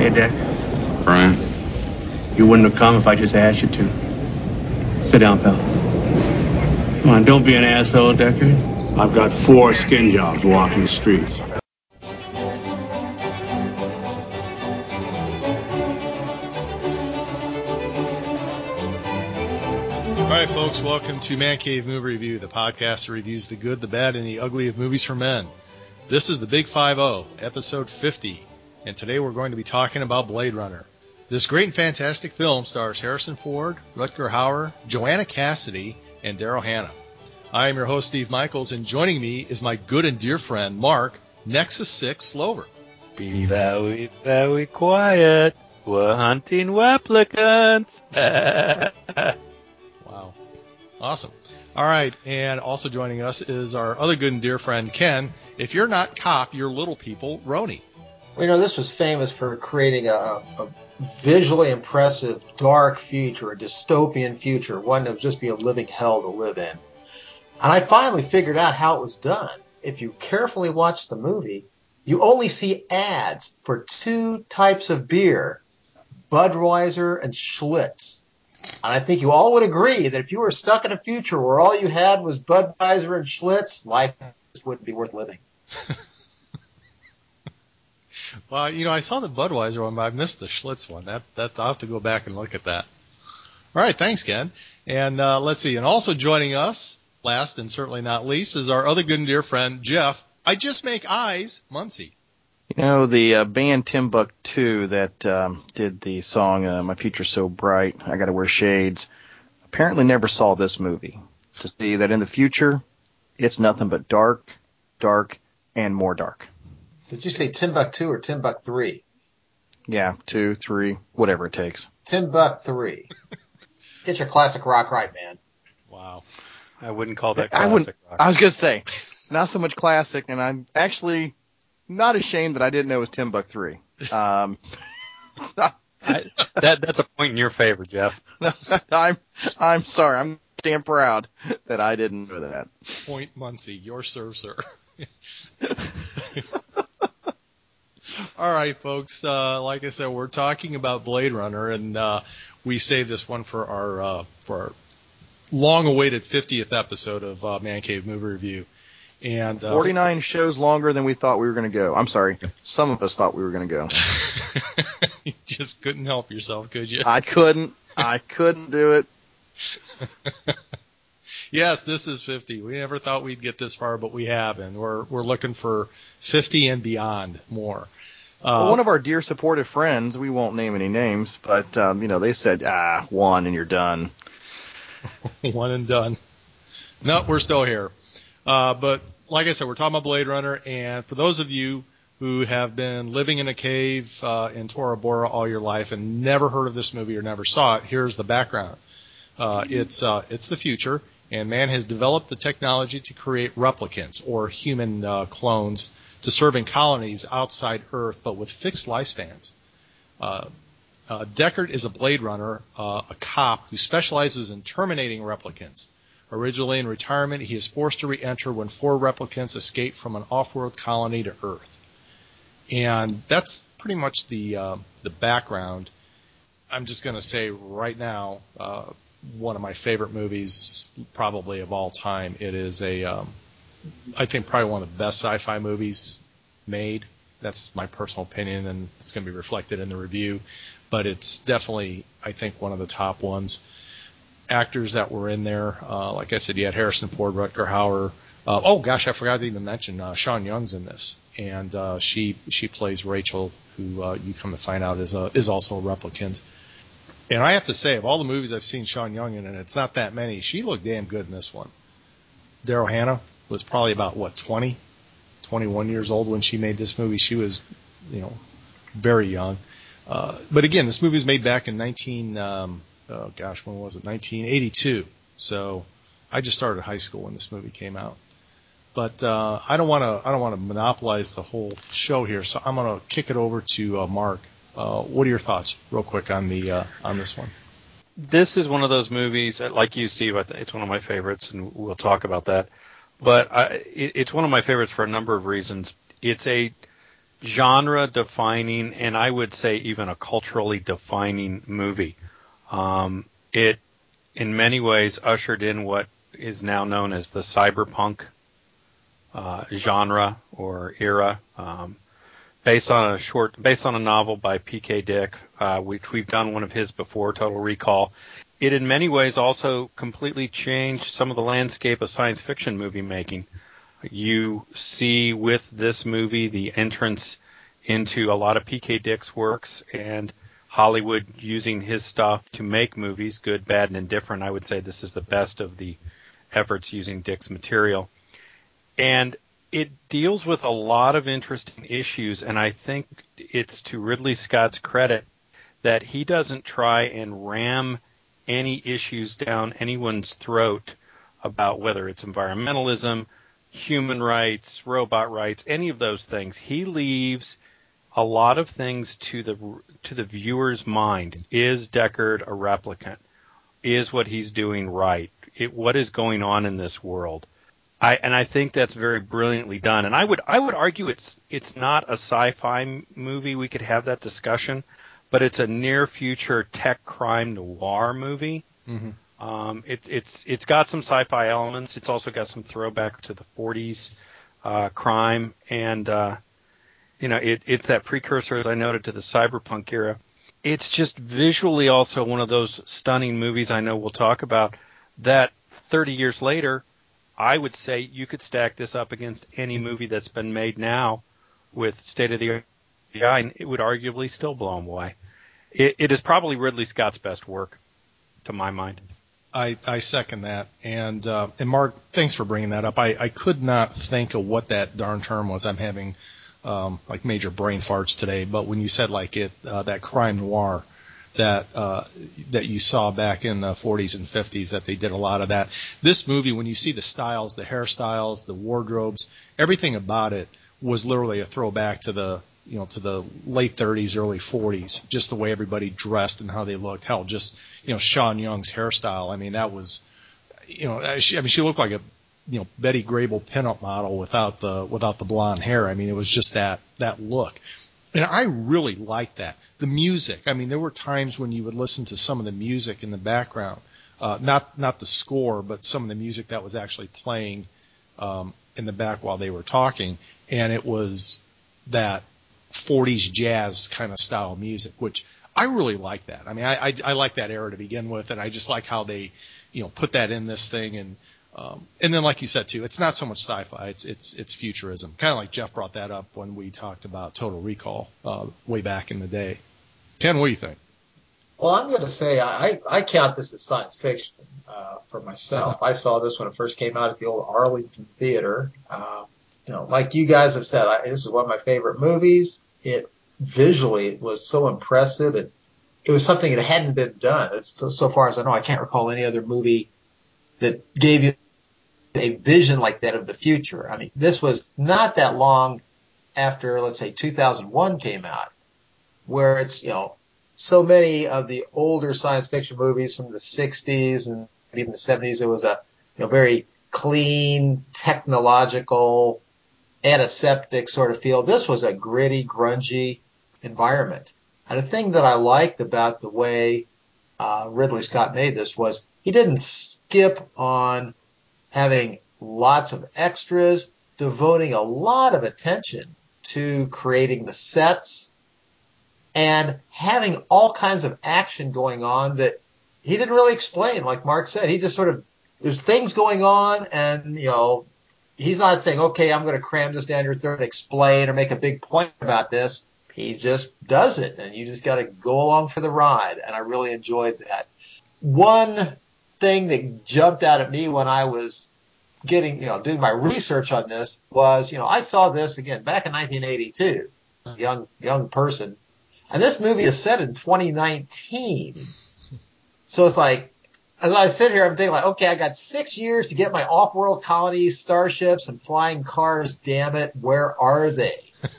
Hiya, Deck. Bryant? You wouldn't have come if I just asked you to. Sit down, pal. Come on, don't be an asshole, Deckard. I've got four skin jobs walking the streets. All right, folks, welcome to Man Cave Movie Review, the podcast that reviews the good, the bad, and the ugly of movies for men. This is the Big 5 episode 50, and today we're going to be talking about Blade Runner. This great and fantastic film stars Harrison Ford, Rutger Hauer, Joanna Cassidy, and Daryl Hannah. I am your host, Steve Michaels, and joining me is my good and dear friend, Mark, Nexus 6 Slover. Be very, very quiet. We're hunting replicants. Wow. Awesome. All right, and also joining us is our other good and dear friend, Ken. If you're not cop, you're little people, Roni. You know, this was famous for creating a, a visually impressive, dark future, a dystopian future, one that would just be a living hell to live in. And I finally figured out how it was done. If you carefully watch the movie, you only see ads for two types of beer, Budweiser and Schlitz. And I think you all would agree that if you were stuck in a future where all you had was Budweiser and Schlitz, life just wouldn't be worth living. Well, you know, I saw the Budweiser one, but I missed the Schlitz one. That that I'll have to go back and look at that. All right, thanks, Ken. And uh, let's see. And also joining us, last and certainly not least, is our other good and dear friend Jeff. I just make eyes, Muncie. You know, the uh, band Timbuktu that um, did the song uh, My Future's So Bright, I Gotta Wear Shades, apparently never saw this movie. To see that in the future, it's nothing but dark, dark, and more dark. Did you say Timbuktu or Timbuk 3? Yeah, two, three, whatever it takes. Timbuk 3. Get your classic rock right, man. Wow. I wouldn't call that I wouldn't. rock. I was gonna say, not so much classic, and I'm actually not ashamed that I didn't know it was Timbuk three. Um, I, that that's a point in your favor, Jeff. I'm I'm sorry. I'm damn proud that I didn't know that. Point Muncie, your serve, sir. All right, folks. Uh, like I said, we're talking about Blade Runner, and uh, we saved this one for our uh, for our long-awaited 50th episode of uh, Man Cave Movie Review. And uh, 49 shows longer than we thought we were going to go. I'm sorry. Some of us thought we were going to go. you just couldn't help yourself, could you? I couldn't. I couldn't do it. yes, this is 50. We never thought we'd get this far, but we have, and we're we're looking for 50 and beyond more. Uh, Well, one of our dear supportive friends, we won't name any names, but um, you know, they said, ah, one and you're done. one and done. No, we're still here. Uh, but like I said, we're talking about Blade Runner, and for those of you who have been living in a cave uh, in Tora Bora all your life and never heard of this movie or never saw it, here's the background. Uh, it's uh, it's the future, and man has developed the technology to create replicants or human uh, clones to serve in colonies outside Earth, but with fixed lifespans. Uh, uh, Deckard is a Blade Runner, uh, a cop who specializes in terminating replicants. Originally in retirement, he is forced to re-enter when four replicants escape from an off-world colony to Earth. And that's pretty much the uh, the background. I'm just going to say right now, uh, one of my favorite movies, probably of all time. It is a, um, I think probably one of the best sci-fi movies made. That's my personal opinion, and it's going to be reflected in the review. But it's definitely, I think, one of the top ones actors that were in there. Uh, like I said, you had Harrison Ford, Rutger Hauer. Uh, oh gosh, I forgot to even mention uh, Sean Young's in this, and uh, she she plays Rachel, who uh, you come to find out is a, is also a replicant. And I have to say, of all the movies I've seen Sean Young in, and it's not that many, she looked damn good in this one. Daryl Hannah was probably about what 20, 21 years old when she made this movie. She was, you know, very young. Uh, but again, this movie was made back in 19. Um, oh gosh, when was it? 1982. So I just started high school when this movie came out. But uh, I don't want to I don't want to monopolize the whole show here, so I'm going to kick it over to uh, Mark. Uh, what are your thoughts, real quick, on the uh, on this one? This is one of those movies, like you, Steve. I th- it's one of my favorites, and we'll talk about that. But I, it, it's one of my favorites for a number of reasons. It's a genre defining, and I would say even a culturally defining movie. Um, it, in many ways, ushered in what is now known as the cyberpunk uh, genre or era, um, based on a short, based on a novel by P.K. Dick, uh, which we've done one of his before, Total Recall. It in many ways also completely changed some of the landscape of science fiction movie making. You see with this movie the entrance into a lot of P.K. Dick's works and Hollywood using his stuff to make movies, good, bad, and indifferent. I would say this is the best of the efforts using Dick's material. And it deals with a lot of interesting issues, and I think it's to Ridley Scott's credit that he doesn't try and ram any issues down anyone's throat about whether it's environmentalism, human rights, robot rights, any of those things. He leaves a lot of things to the to the viewer's mind. Is Deckard a replicant? Is what he's doing right? It, what is going on in this world? I and I think that's very brilliantly done. And I would I would argue it's it's not a sci-fi movie. We could have that discussion, but it's a near future tech crime noir movie. Mm-hmm. Um, it, it's it's got some sci-fi elements. It's also got some throwback to the 40s uh, crime, and uh, you know it, it's that precursor, as I noted, to the cyberpunk era. It's just visually also one of those stunning movies I know we'll talk about. That 30 years later, I would say you could stack this up against any movie that's been made now with state of the art, and it would arguably still blow them away. It, it is probably Ridley Scott's best work, to my mind. I, I second that. And uh, and Mark, thanks for bringing that up. I, I could not think of what that darn term was. I'm having um, like major brain farts today. But when you said like it, uh, that crime noir that uh, that you saw back in the 40s and 50s, that they did a lot of that. This movie, when you see the styles, the hairstyles, the wardrobes, everything about it was literally a throwback to the you know, to the late 30s, early 40s, just the way everybody dressed and how they looked. Hell, just, you know, Sean Young's hairstyle. I mean, that was, you know, she, I mean, she looked like a, you know, Betty Grable pinup model without the, without the blonde hair. I mean, it was just that, that look. And I really liked that. The music. I mean, there were times when you would listen to some of the music in the background, uh, not, not the score, but some of the music that was actually playing, um, in the back while they were talking. And it was that 40s jazz kind of style music, which I really like that. I mean, I, I, I like that era to begin with, and I just like how they, you know, put that in this thing. And, um, and then like you said too, it's not so much sci-fi, it's, it's, it's futurism. Kind of like Jeff brought that up when we talked about Total Recall, uh, way back in the day. Ken, what do you think? Well, I'm going to say I, I count this as science fiction uh, for myself. I saw this when it first came out at the old Arlington Theater. Um, you know, like you guys have said, I, this is one of my favorite movies. It visually it was so impressive. It, it was something that hadn't been done. So, so far as I know, I can't recall any other movie that gave you a vision like that of the future. I mean, this was not that long after, let's say, 2001 came out, where it's, you know, so many of the older science fiction movies from the 60s and even the 70s, it was a, you know, very clean, technological, antiseptic sort of feel. This was a gritty, grungy environment. And the thing that I liked about the way uh, Ridley Scott made this was he didn't skip on having lots of extras, devoting a lot of attention to creating the sets and having all kinds of action going on that he didn't really explain. Like Mark said, he just sort of, there's things going on and, you know, he's not saying, okay, I'm going to cram this down your throat and explain or make a big point about this. He just does it and you just got to go along for the ride. And I really enjoyed that. One thing that jumped out at me when I was getting, you know, doing my research on this was, you know, I saw this again back in 1982, young, young person. And this movie is set in 2019. So it's like, as I sit here, I'm thinking like, okay, I got six years to get my off-world colonies, starships, and flying cars. Damn it, where are they?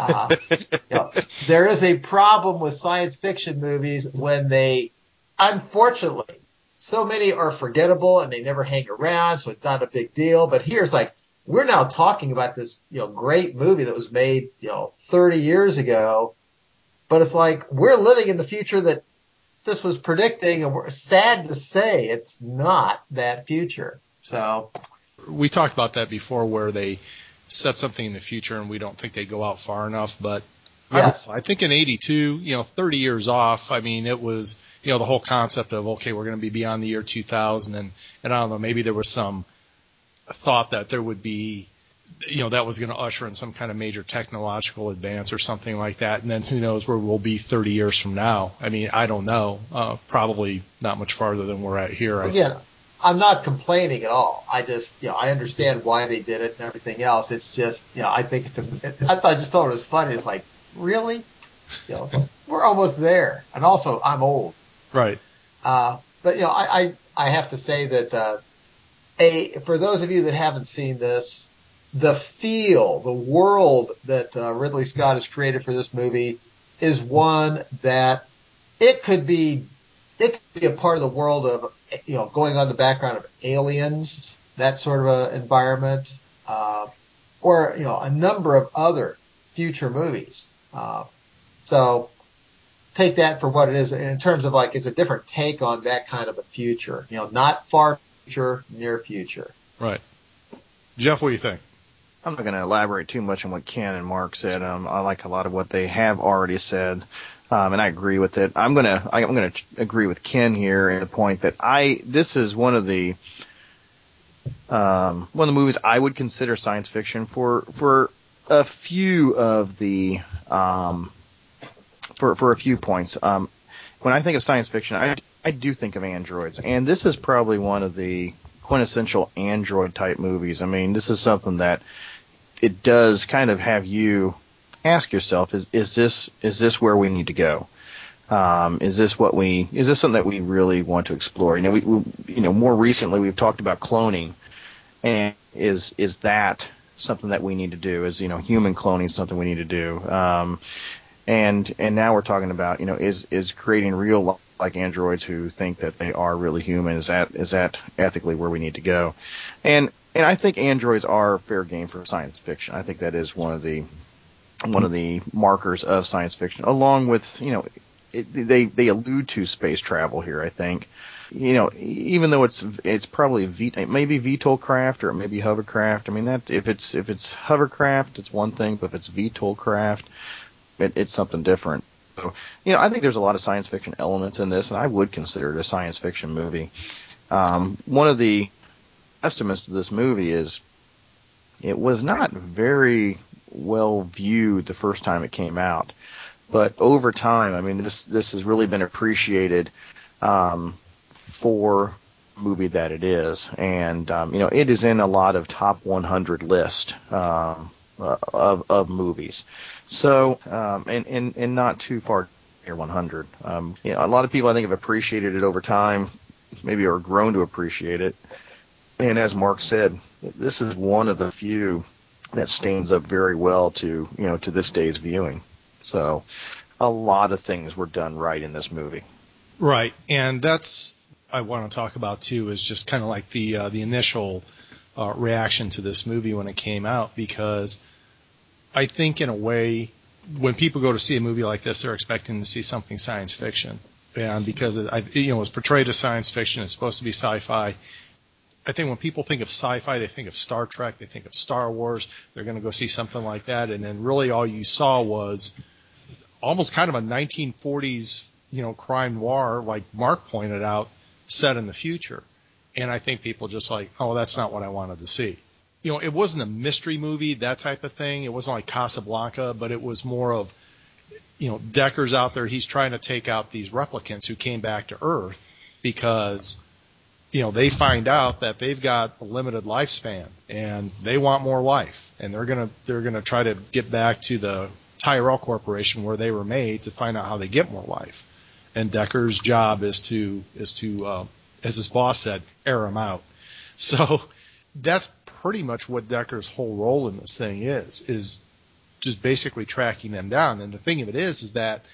Uh, you know, there is a problem with science fiction movies when they, unfortunately, so many are forgettable and they never hang around, so it's not a big deal. But here's like, we're now talking about this, you know, great movie that was made, you know, 30 years ago. But it's like we're living in the future that this was predicting, and we're sad to say it's not that future. So we talked about that before, where they set something in the future and we don't think they go out far enough. But yes, I, I think in '82, you know, 30 years off. I mean, it was you know the whole concept of okay, we're going to be beyond the year 2000, and and I don't know, maybe there was some thought that there would be you know that was going to usher in some kind of major technological advance or something like that and then who knows where we'll be 30 years from now. I mean i don't know. Uh, probably not much farther than we're at here again i'm not complaining at all. I just you know i understand why they did it and everything else. It's just you know i think it's a i thought i just thought it was funny. It's like really? You know we're almost there. And also i'm old. Right. Uh, but you know i i, I have to say that uh, a for those of you that haven't seen this, the feel, the world that uh, Ridley Scott has created for this movie is one that it could be it could be a part of the world of you know going on the background of aliens, that sort of a environment, uh, or you know a number of other future movies. Uh, so take that for what it is in terms of like it's a different take on that kind of a future. You know, not far future, near future. Right. Jeff, what do you think? I'm not going to elaborate too much on what Ken and Mark said. Um, I like a lot of what they have already said, um, and I agree with it. I'm gonna I'm gonna agree with Ken here in the point that I this is one of the um, one of the movies I would consider science fiction for for a few of the um, for for a few points. Um, when I think of science fiction, I I do think of androids, and this is probably one of the quintessential android type movies. I mean, this is something that it does kind of have you ask yourself: is is this is this where we need to go? Um, is this what we is this something that we really want to explore? You know, we, we you know more recently we've talked about cloning, and is is that something that we need to do? Is you know human cloning is something we need to do? Um, and and now we're talking about you know is is creating real like androids who think that they are really human. Is that is that ethically where we need to go? And and I think androids are fair game for science fiction. I think that is one of the one of the markers of science fiction, along with you know it, they they allude to space travel here. I think you know even though it's it's probably v, it maybe VTOL craft or maybe hovercraft. I mean that if it's if it's hovercraft, it's one thing, but if it's VTOL craft, it, it's something different. So, you know, I think there's a lot of science fiction elements in this, and I would consider it a science fiction movie. Um, one of the estimates to this movie is it was not very well viewed the first time it came out, but over time, I mean, this this has really been appreciated um, for movie that it is, and um, you know, it is in a lot of top 100 list um, uh, of of movies. So, um, and, and, and not too far near 100. Um, you know, a lot of people I think have appreciated it over time, maybe or grown to appreciate it. And as Mark said, this is one of the few that stands up very well to, you know, to this day's viewing. So, a lot of things were done right in this movie. Right, and that's I want to talk about too is just kind of like the uh, the initial uh, reaction to this movie when it came out because I think in a way, when people go to see a movie like this, they're expecting to see something science fiction, and because it, you know, it's portrayed as science fiction, it's supposed to be sci-fi. I think when people think of sci-fi, they think of Star Trek, they think of Star Wars. They're going to go see something like that, and then really all you saw was almost kind of a 1940s, you know, crime noir, like Mark pointed out, set in the future. And I think people just like, oh, that's not what I wanted to see you know, it wasn't a mystery movie, that type of thing. It wasn't like Casablanca, but it was more of, you know, Decker's out there. He's trying to take out these replicants who came back to Earth because, you know, they find out that they've got a limited lifespan and they want more life and they're going to, they're going to try to get back to the Tyrell Corporation where they were made to find out how they get more life. And Decker's job is to, is to, uh, as his boss said, air them out. So that's pretty much what Decker's whole role in this thing is, is just basically tracking them down. And the thing of it is, is that,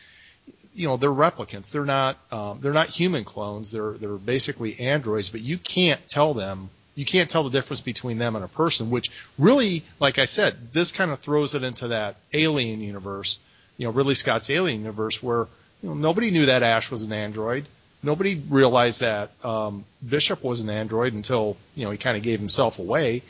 you know, they're replicants. They're not, um, they're not human clones. They're, they're basically androids, but you can't tell them You can't tell the difference between them and a person, which really, like I said, this kind of throws it into that alien universe, you know, Ridley Scott's alien universe where, you know, nobody knew that Ash was an android. Nobody realized that um, Bishop was an android until, you know, he kind of gave himself away.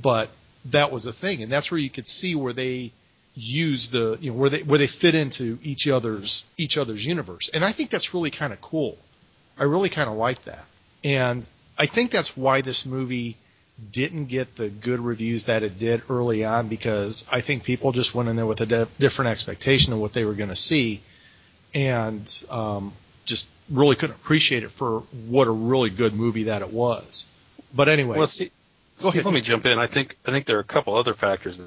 But that was a thing. And that's where you could see where they use the, you know, where they, where they fit into each other's, each other's universe. And I think that's really kind of cool. I really kind of like that. And I think that's why this movie didn't get the good reviews that it did early on because I think people just went in there with a de- different expectation of what they were going to see, and um, just really couldn't appreciate it for what a really good movie that it was. But anyway, well, Steve, go ahead. Let me jump in. I think I think there are a couple other factors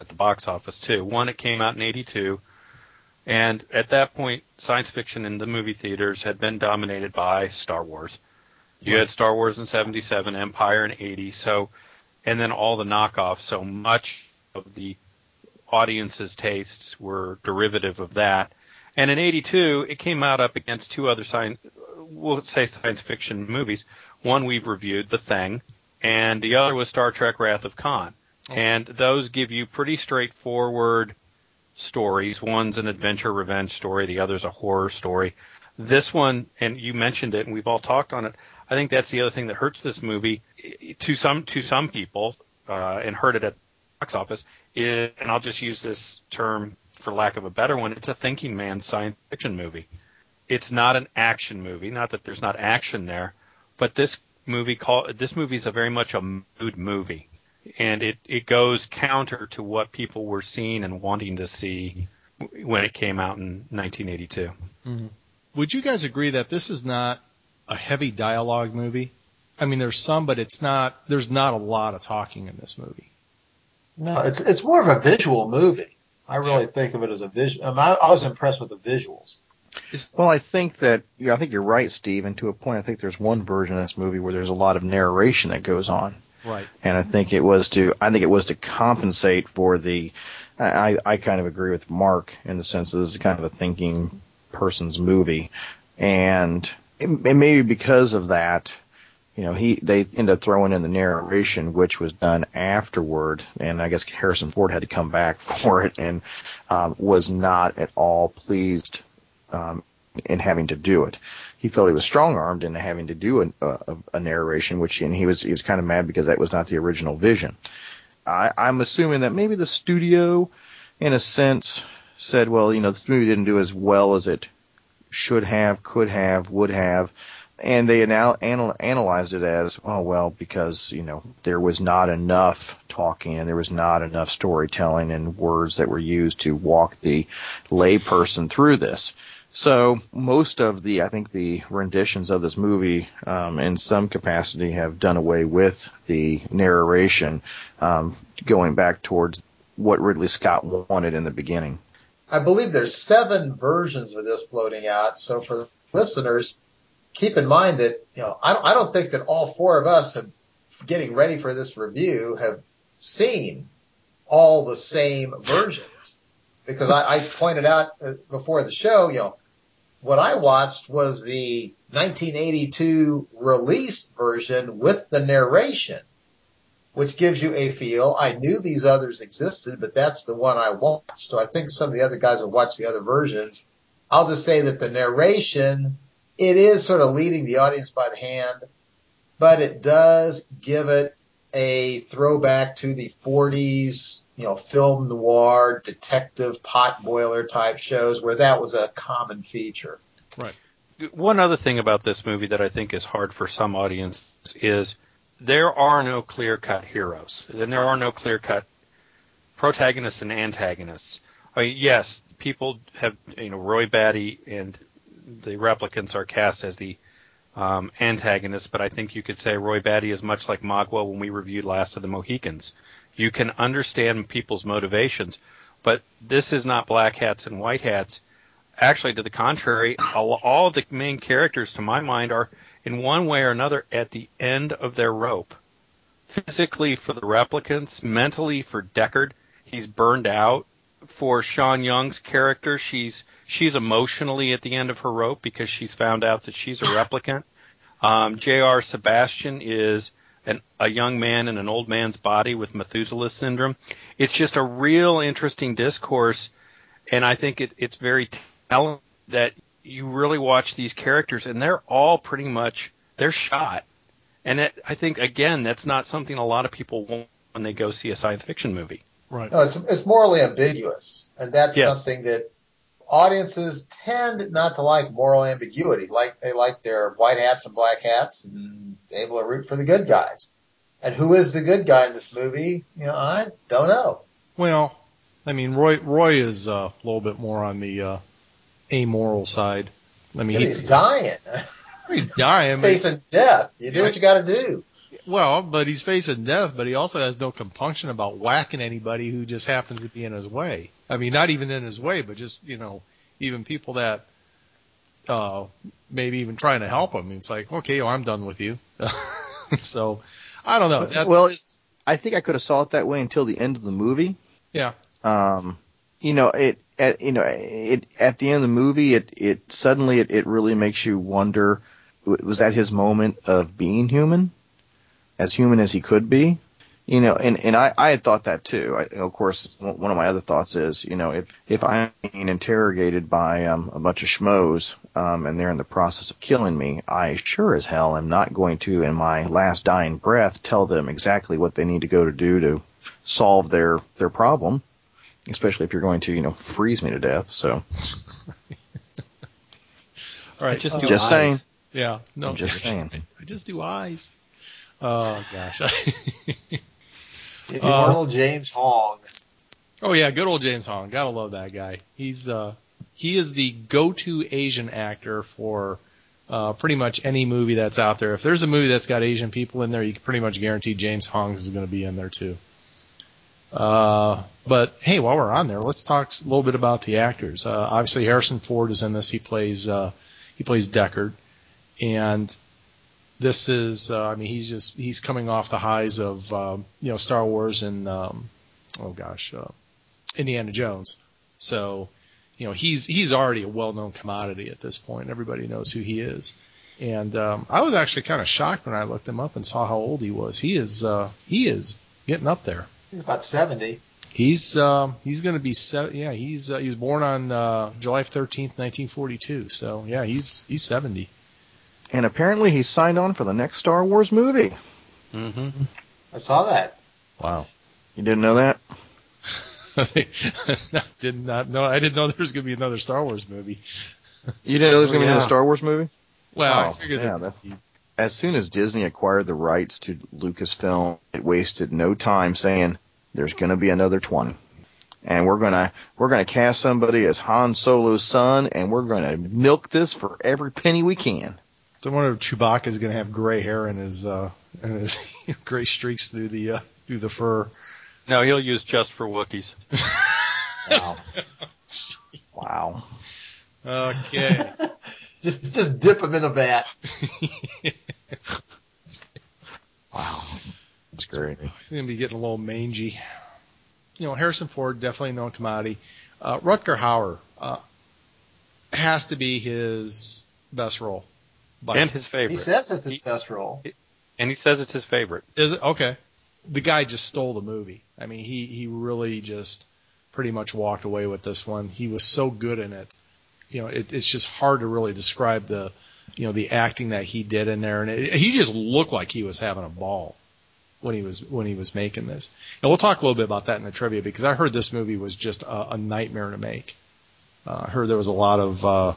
at the box office too. One, it came out in '82. And at that point, science fiction in the movie theaters had been dominated by Star Wars. You right. had Star Wars in 77, Empire in 80, so, and then all the knockoffs. So much of the audience's tastes were derivative of that. And in 82, it came out up against two other science, we'll say science fiction movies. One we've reviewed, The Thing, and the other was Star Trek Wrath of Khan. And those give you pretty straightforward stories. One's an adventure revenge story, the other's a horror story. This one, and you mentioned it, and we've all talked on it. I think that's the other thing that hurts this movie to some to some people, uh, and hurt it at the box office. Is, and I'll just use this term for lack of a better one. It's a thinking man's science fiction movie. It's not an action movie. Not that there's not action there, but this movie call this movie is a very much a mood movie, and it it goes counter to what people were seeing and wanting to see when it came out in 1982. Mm-hmm. Would you guys agree that this is not a heavy dialogue movie. I mean, there's some, but it's not. There's not a lot of talking in this movie. No, it's it's more of a visual movie. I really yeah. think of it as a visual. I, mean, I, I was impressed with the visuals. Well, I think that yeah, I think you're right, Steve. And to a point, I think there's one version of this movie where there's a lot of narration that goes on. Right. And I think it was to I think it was to compensate for the. I I kind of agree with Mark in the sense that this is kind of a thinking person's movie, and and maybe because of that, you know, he they ended up throwing in the narration, which was done afterward, and I guess Harrison Ford had to come back for it, and um, was not at all pleased um, in having to do it. He felt he was strong armed into having to do a, a, a narration, which and he was he was kind of mad because that was not the original vision. I, I'm assuming that maybe the studio, in a sense, said, well, you know, this movie didn't do as well as it should have, could have, would have, and they anal- anal- analyzed it as, oh well, because you know there was not enough talking and there was not enough storytelling and words that were used to walk the layperson through this. So most of the, I think the renditions of this movie, um, in some capacity, have done away with the narration, um, going back towards what Ridley Scott wanted in the beginning. I believe there's seven versions of this floating out. So for the listeners, keep in mind that, you know, I don't, I don't think that all four of us have getting ready for this review have seen all the same versions because I, I pointed out uh, before the show, you know, what I watched was the 1982 release version with the narration which gives you a feel. I knew these others existed, but that's the one I watched. So I think some of the other guys have watched the other versions. I'll just say that the narration, it is sort of leading the audience by the hand, but it does give it a throwback to the 40s, you know, film noir, detective, potboiler type shows where that was a common feature. Right. One other thing about this movie that I think is hard for some audiences is there are no clear cut heroes. And there are no clear cut protagonists and antagonists. I mean, yes, people have, you know, Roy Batty and the replicants are cast as the um, antagonists, but I think you could say Roy Batty is much like Magua when we reviewed Last of the Mohicans. You can understand people's motivations, but this is not black hats and white hats. Actually, to the contrary, all, all the main characters, to my mind, are in one way or another at the end of their rope. Physically for the replicants, mentally for Deckard, he's burned out. For Sean Young's character, she's she's emotionally at the end of her rope because she's found out that she's a replicant. Um, J.R. Sebastian is an, a young man in an old man's body with Methuselah syndrome. It's just a real interesting discourse, and I think it, it's very telling that you really watch these characters, and they're all pretty much they're shot. And it, I think again, that's not something a lot of people want when they go see a science fiction movie. Right. No, it's it's morally ambiguous, and that's Yes. something that audiences tend not to like moral ambiguity. Like they like their white hats and black hats, and able to root for the good guys. And who is the good guy in this movie? You know, I don't know. Well, I mean, Roy Roy is uh, a little bit more on the uh, amoral side. I mean, He's he's, dying, he's dying. He's facing death. You do what you got to do. Well, but he's facing death, but he also has no compunction about whacking anybody who just happens to be in his way. I mean, not even in his way, but just you know, even people that uh, maybe even trying to help him. It's like, okay, well, I'm done with you. so, I don't know. That's, well, I think I could have saw it that way until the end of the movie. yeah, Um, you know, it at you know it at the end of the movie, it it suddenly it, it really makes you wonder: was that his moment of being human, as human as he could be? You know, and and I I had thought that too. I, of course, one one of my other thoughts is, you know, if if I'm being interrogated by um, a bunch of schmoes, um, and they're in the process of killing me, I sure as hell am not going to, in my last dying breath, tell them exactly what they need to go to do to solve their their problem especially if you're going to, you know, freeze me to death. So all right. I just uh, do just eyes. saying. yeah, no, I'm just saying. I just do eyes. Oh gosh. The immortal James Hong. Oh yeah, good old James Hong. Gotta love that guy. He's uh he is the go-to Asian actor for uh pretty much any movie that's out there. If there's a movie that's got Asian people in there, you can pretty much guarantee James Hong is going to be in there too. Uh, but hey, while we're on there, let's talk a little bit about the actors. Uh, obviously Harrison Ford is in this. He plays uh he plays Deckard, and this is uh, I mean he's just he's coming off the highs of um, you know Star Wars and um, oh gosh. Uh, Indiana Jones. So, you know, he's he's already a well-known commodity at this point. Everybody knows who he is. And um, I was actually kind of shocked when I looked him up and saw how old he was. He is uh, he is getting up there. He's about 70. He's um, he's going to be se- yeah he's uh, he was born on uh, July 13th 1942 so yeah he's he's 70 And apparently he signed on for the next Star Wars movie. hmm I saw that. wow You didn't know that? I did not know I didn't know there was going to be another Star Wars movie You didn't know there was going to be another Star Wars movie? well I Oh, figured yeah, that that- As soon as Disney acquired the rights to Lucasfilm, it wasted no time saying there's going to be another 20. And we're going to we're going to cast somebody as Han Solo's son and we're going to milk this for every penny we can. So I wonder if Chewbacca is going to have gray hair in his uh, and his gray streaks through the uh, through the fur. No, he'll use just for Wookiees. Wow. wow. Okay. Just just dip him in a vat. Wow. It's great. He's going to be getting a little mangy. You know, Harrison Ford definitely known commodity. Uh, Rutger Hauer uh, has to be his best role. By and his favorite. He says it's his He- best role. and he says it's his favorite. Is it okay? The guy just stole the movie. I mean, he he really just pretty much walked away with this one. He was so good in it. You know, it, it's just hard to really describe the you know the acting that he did in there, and it, he just looked like he was having a ball when he was when he was making this. And we'll talk a little bit about that in the trivia because I heard this movie was just a, a nightmare to make. Uh, I heard there was a lot of uh,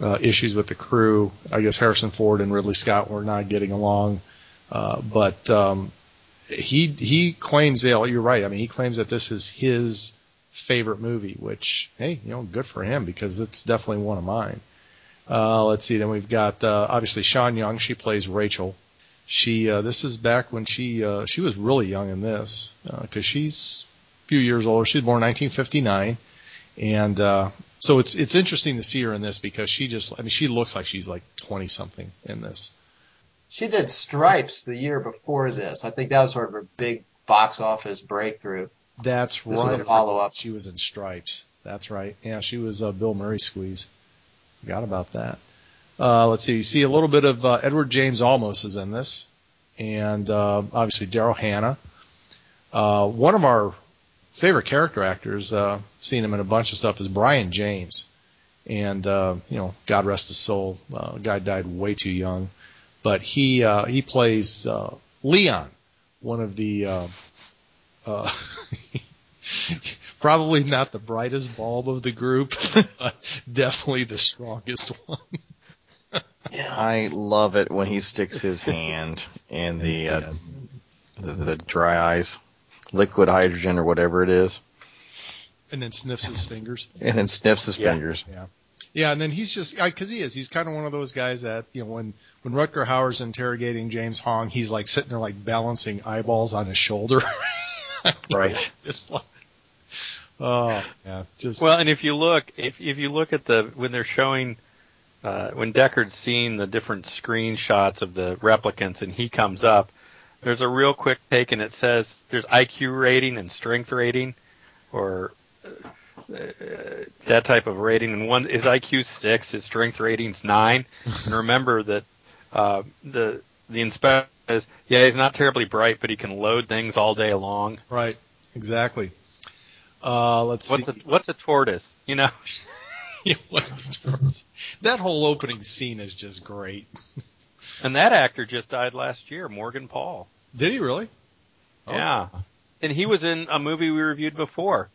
uh, issues with the crew. I guess Harrison Ford and Ridley Scott were not getting along. Uh, but um, he he claims, yeah, you're right. I mean, he claims that this is his favorite movie, which hey, you know, good for him because it's definitely one of mine. Uh, let's see. Then we've got uh, obviously Sean Young. She plays Rachel. She uh, this is back when she she was really young in this because she's a few years older. She was born 1959, and so it's it's interesting to see her in this because she just I mean she looks like she's like 20 something in this. She did Stripes the year before this. I think that was sort of her big box office breakthrough. That's This right. follow-up. She was in Stripes. That's right. Yeah, she was uh, Bill Murray squeeze. Forgot about that. Uh, let's see. You see a little bit of uh, Edward James Olmos is in this. and uh, obviously Daryl Hannah. Uh, one of our favorite character actors, uh, seen him in a bunch of stuff, is Brion James. And, uh, you know, God rest his soul, uh, guy died way too young. But he, uh, he plays, uh, Leon, one of the, uh, uh, probably not the brightest bulb of the group, but definitely the strongest one. Yeah, I love it when he sticks his hand in the, uh, the the dry ice, liquid hydrogen or whatever it is, And then sniffs his fingers. and then sniffs his Yeah. fingers. Yeah, Yeah, and then he's just because he is. He's kind of one of those guys that you know when when Rutger Hauer's interrogating James Hong, he's like sitting there like balancing eyeballs on his shoulder, Right. just like oh yeah, just Well, and if you look, if if you look at the when they're showing, uh, when Deckard's seeing the different screenshots of the replicants, and he comes up, there's a real quick take, and it says there's IQ rating and strength rating, or uh, that type of rating. And one is IQ six, his strength rating's nine. and remember that uh, the the inspector is yeah, he's not terribly bright, but he can load things all day long. right, exactly. Uh, let's What's see. a, what's a tortoise? You know. Yeah, what's the terms? That whole opening scene is just great. And that actor just died last year, Morgan Paull. Did he really? Oh. Yeah. And he was in a movie we reviewed before.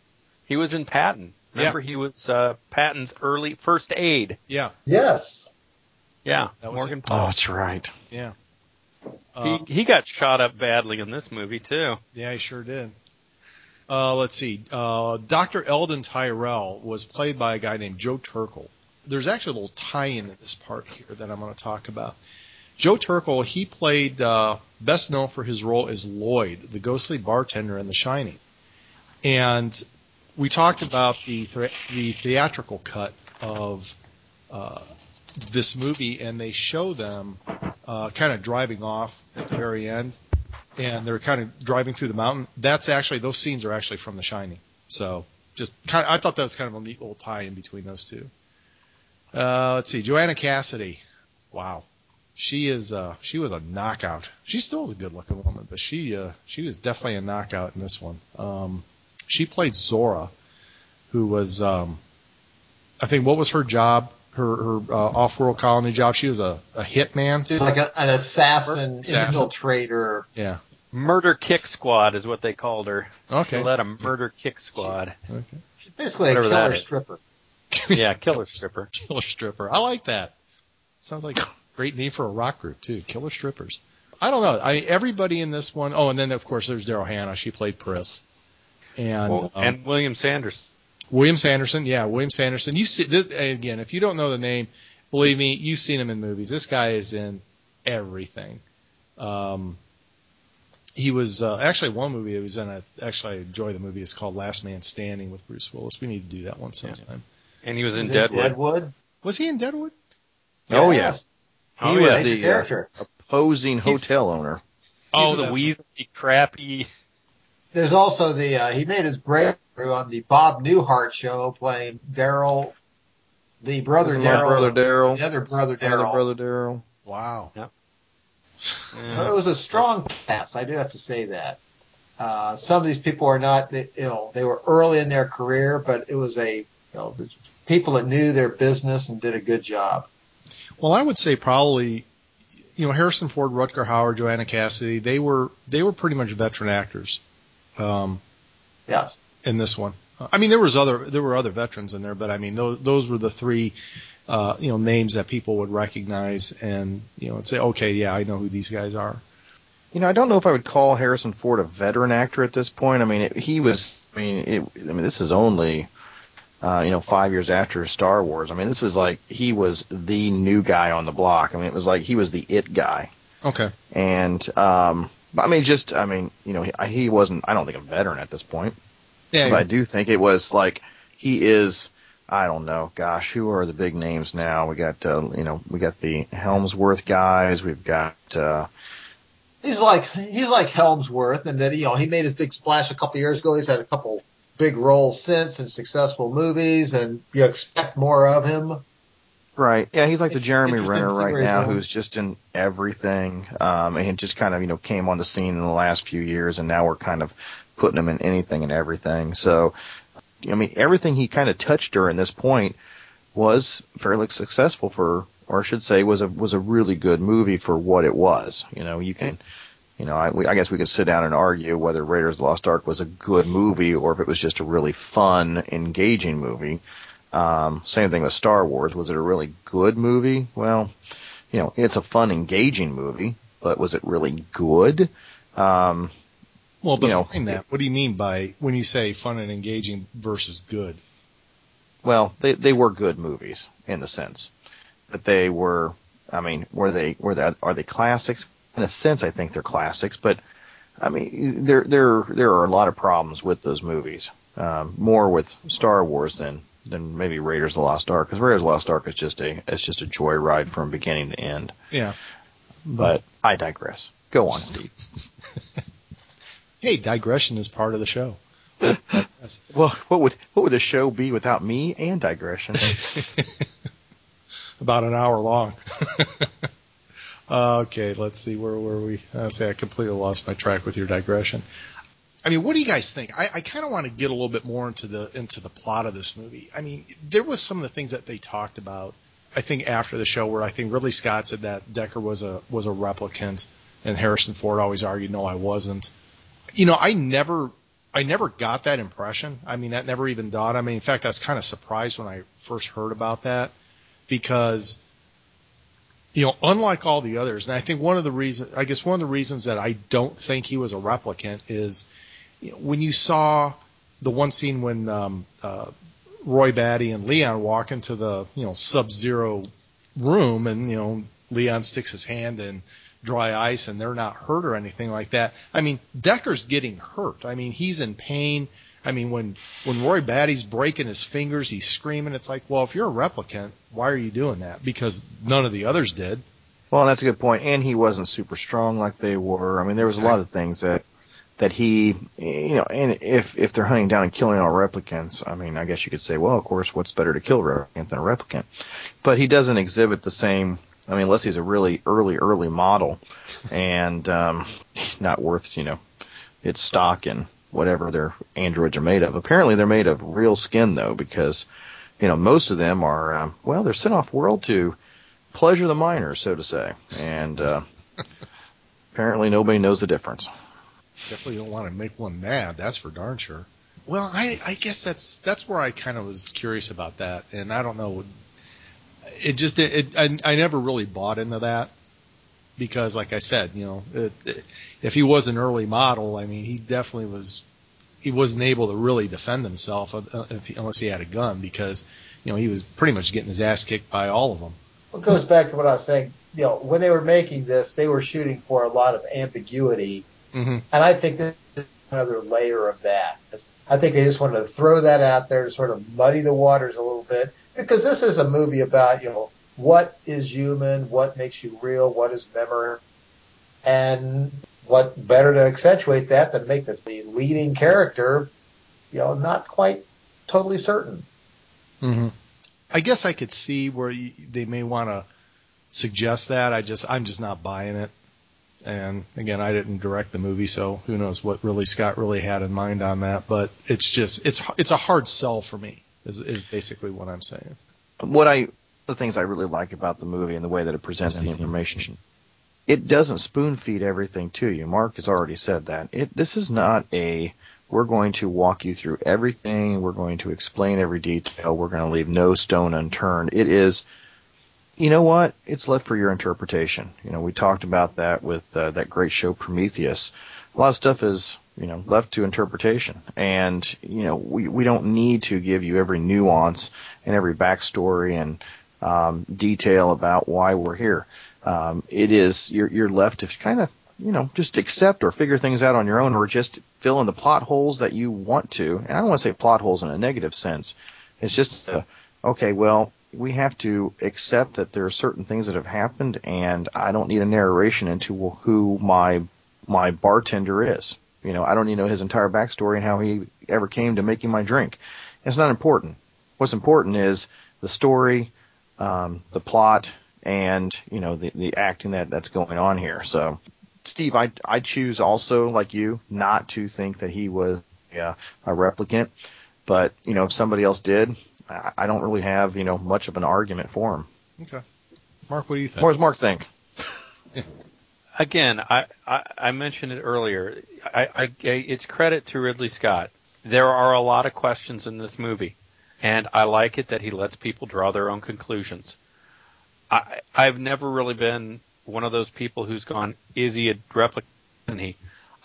He was in Patton. Remember, he was uh, Patton's early first aid. Yeah, Yes. Yeah, That was Morgan it. Oh, Paull. that's right. yeah. Uh, he he got shot up badly in this movie too. Yeah, he sure did. Uh, let's see. Uh, Dr. Eldon Tyrell was played by a guy named Joe Turkel. There's actually a little tie-in in this part here that I'm going to talk about. Joe Turkel, he played, uh, best known for his role as Lloyd, the ghostly bartender in The Shining. And we talked about the, thre- the theatrical cut of, uh, this movie and they show them, uh, kind of driving off at the very end and they're kind of driving through the mountain. That's actually those scenes are actually from The Shining. So just kind of, I thought that was kind of a neat little tie in between those two. Uh, let's see, Joanna Cassidy. Wow, she is uh, she was a knockout. She still is a good looking woman, but she uh, she was definitely a knockout in this one. Um, she played Zhora, who was um, I think what was her job? Her her uh, off world colony job. She was a, a hitman. She was like a, an assassin, Assassin. infiltrator. Yeah. Murder Kick Squad is what they called her. Okay. They led a Murder Kick Squad. Okay. She's basically a Whatever that killer stripper. Yeah, killer stripper. Killer stripper. I like that. Sounds like a great name for a rock group too. Killer strippers. I don't know. I everybody in this one. Oh, and then of course there's Daryl Hannah. She played Pris. And, Well, um, and William Sanders. William Sanderson. Yeah, William Sanderson. You see this again. If you don't know the name, believe me, you've seen him in movies. This guy is in everything. Um, he was uh, actually one movie he was in. I actually I enjoy the movie. It's called Last Man Standing with Bruce Willis. We need to do that one sometime. And he was in She's Deadwood. Deadwood. Was he in Deadwood? Oh, Yes. He Oh, was yeah. Nice the uh, character. opposing hotel owner. Oh, the that's- crappy. There's also the uh, he made his breakthrough on the Bob Newhart show playing Daryl, the brother Isn't Daryl, brother Daryl. the other brother Daryl. brother Daryl. Wow. It was a strong cast. I do have to say that. Uh, some of these people are not, they, you know, they were early in their career, but it was a, you know, the people that knew their business and did a good job. Well, I would say probably, you know, Harrison Ford, Rutger Hauer, Joanna Cassidy, they were they were pretty much veteran actors um, Yes. in this one. I mean, there was other there were other veterans in there, but I mean, those those were the three, uh, you know, names that people would recognize and you know, and say, okay, yeah, I know who these guys are. You know, I don't know if I would call Harrison Ford a veteran actor at this point. I mean, it, he was. I mean, it, I mean, this is only, uh, you know, five years after Star Wars. I mean, this is like he was the new guy on the block. I mean, it was like he was the it guy. Okay. And um, I mean, just I mean, you know, he, he wasn't. I don't think a veteran at this point. Yeah. But I do think it was like he is. I don't know. Gosh, who are the big names now? We got uh, you know we got the Helmsworth guys. We've got uh, He's like, he's like Helmsworth and then, you know, he made his big splash a couple years ago. He's had a couple big roles since in successful movies and you expect more of him. Right. Yeah, he's like the Jeremy Renner right now, who's just in everything, um, and just kind of you know came on the scene in the last few years, and now we're kind of putting him in anything and everything. So, I mean, everything he kind of touched during this point was fairly successful for, or I should say, was a was a really good movie for what it was. You know, you can. You know, I, we, I guess we could sit down and argue whether Raiders of the Lost Ark was a good movie or if it was just a really fun, engaging movie. Um, same thing with Star Wars. Was it a really good movie? Well, you know, it's a fun, engaging movie, but was it really good? Um, Well, You know, define that. What do you mean by when you say fun and engaging versus good? well, they they were good movies in the sense, but they were. I mean, were they were they are they classics? In a sense, I think they're classics, but I mean, there there there are a lot of problems with those movies. Um, more with Star Wars than than maybe Raiders of the Lost Ark, because Raiders of the Lost Ark is just a it's just a joyride from beginning to end. Yeah. But I digress. Go on, Steve. Hey, digression is part of the show. Well, what would what would the show be without me and digression? About an hour long. Uh, okay, let's see where were we? I say I completely lost my track with your digression. I mean, what do you guys think? I, I kind of want to get a little bit more into the into the plot of this movie. I mean, there was some of the things that they talked about. I think after the show, where I think Ridley Scott said that Deckard was a was a replicant, and Harrison Ford always argued, no, I wasn't. You know, I never I never got that impression. I mean, that never even dawned. I mean, in fact, I was kind of surprised when I first heard about that because you know, unlike all the others, and I think one of the reasons, I guess one of the reasons that I don't think he was a replicant is you know, when you saw the one scene when um, uh, Roy Batty and Leon walk into the you know sub-zero room, and you know Leon sticks his hand in dry ice, and they're not hurt or anything like that. I mean, Deckard's getting hurt. I mean, he's in pain. I mean, when when Roy Batty's breaking his fingers, he's screaming. It's like, well, if you're a replicant, why are you doing that? Because none of the others did. Well, that's a good point. And he wasn't super strong like they were. I mean, there was a lot of things that that he, you know, and if if they're hunting down and killing all replicants, I mean, I guess you could say, well, of course, what's better to kill a replicant than a replicant? But he doesn't exhibit the same. I mean, unless he's a really early, early model, and um, not worth, you know, its stock in whatever their androids are made of. Apparently, they're made of real skin though, because you know most of them are. Um, well, they're sent off world to pleasure the miners, so to say, and uh, apparently nobody knows the difference. Definitely don't want to make one mad. That's for darn sure. Well, I, I guess that's that's where I kind of was curious about that, and I don't know. It just it, I, I never really bought into that because, like I said, you know, it, it, if he was an early model, I mean, he definitely was. He wasn't able to really defend himself uh, if he, unless he had a gun because, you know, he was pretty much getting his ass kicked by all of them. Well, it goes back to what I was saying. You know, when they were making this, they were shooting for a lot of ambiguity, Mm-hmm. and I think this is another layer of that. I think they just wanted to throw that out there to sort of muddy the waters a little bit because this is a movie about you know what is human, what makes you real, what is memory, and what better to accentuate that than make this the leading character, you know, not quite totally certain. Mm-hmm. I guess I could see where you, they may want to suggest that. I just I'm just not buying it. And again, I didn't direct the movie, so who knows what Ridley Scott really had in mind on that. But it's just it's it's a hard sell for me. Is is basically what I'm saying. What I the things I really like about the movie and the way that it presents the information. It doesn't spoon feed everything to you. Mark has already said that. It this is not a we're going to walk you through everything. We're going to explain every detail. We're going to leave no stone unturned. It is, you know what? It's left for your interpretation. You know, we talked about that with uh, that great show Prometheus. A lot of stuff is, you know, left to interpretation. And, you know, we, we don't need to give you every nuance and every backstory and um, detail about why we're here. Um, it is, you're, you're left to kind of you know, just accept or figure things out on your own or just fill in the plot holes that you want to. And I don't want to say plot holes in a negative sense. It's just, uh, okay, well, we have to accept that there are certain things that have happened and I don't need a narration into who my, my bartender is. You know, I don't need to know his entire backstory and how he ever came to making my drink. It's not important. What's important is the story, um, the plot and you know the the acting that that's going on here. So, Steve, I I choose also like you not to think that he was a, a replicant, but you know if somebody else did, I, I don't really have you know much of an argument for him. Okay. Mark, what do you think? What does Mark think? Again, I, I, I mentioned it earlier. I, I, it's credit to Ridley Scott. There are a lot of questions in this movie, and I like it that he lets people draw their own conclusions. I, I've never really been one of those people who's gone, is he a replicant? He,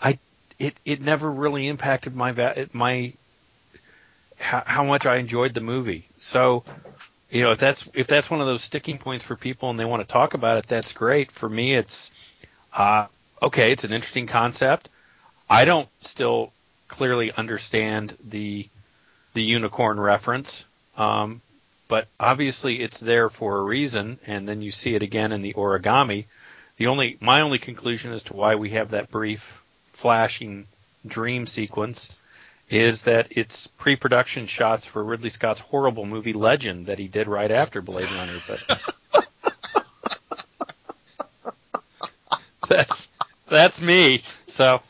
I, it, it never really impacted my, my, how, how much I enjoyed the movie. So, you know, if that's, if that's one of those sticking points for people and they want to talk about it, that's great. For me, it's, uh, okay, it's an interesting concept. I don't still clearly understand the the unicorn reference, um, but obviously it's there for a reason. And then you see it again in the origami. The only my only conclusion as to why we have that brief flashing dream sequence is that it's pre-production shots for Ridley Scott's horrible movie Legend that he did right after Blade Runner. But that's that's me. So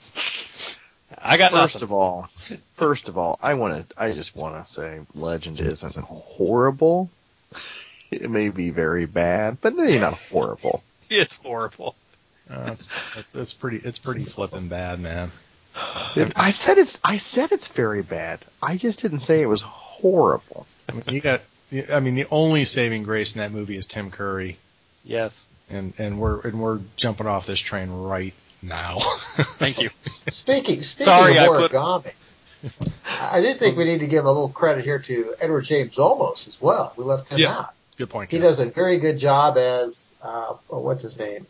I got first nothing. of all, first of all, I want to. I just want to say, Legend isn't horrible. It may be very bad, but maybe not horrible. It's horrible. Uh, that's, that's pretty. It's pretty flipping bad, man. I said it's. I said it's very bad. I just didn't say it was horrible. I mean, you got. I mean, the only saving grace in that movie is Tim Curry, Yes. and and we're and we're jumping off this train right now. Thank you. Speaking speaking Sorry, I of origami, I do think we need to give a little credit here to Edward James Olmos as well. We left him Yes. out. Good point. He Ken. does a very good job as uh, oh, what's his name?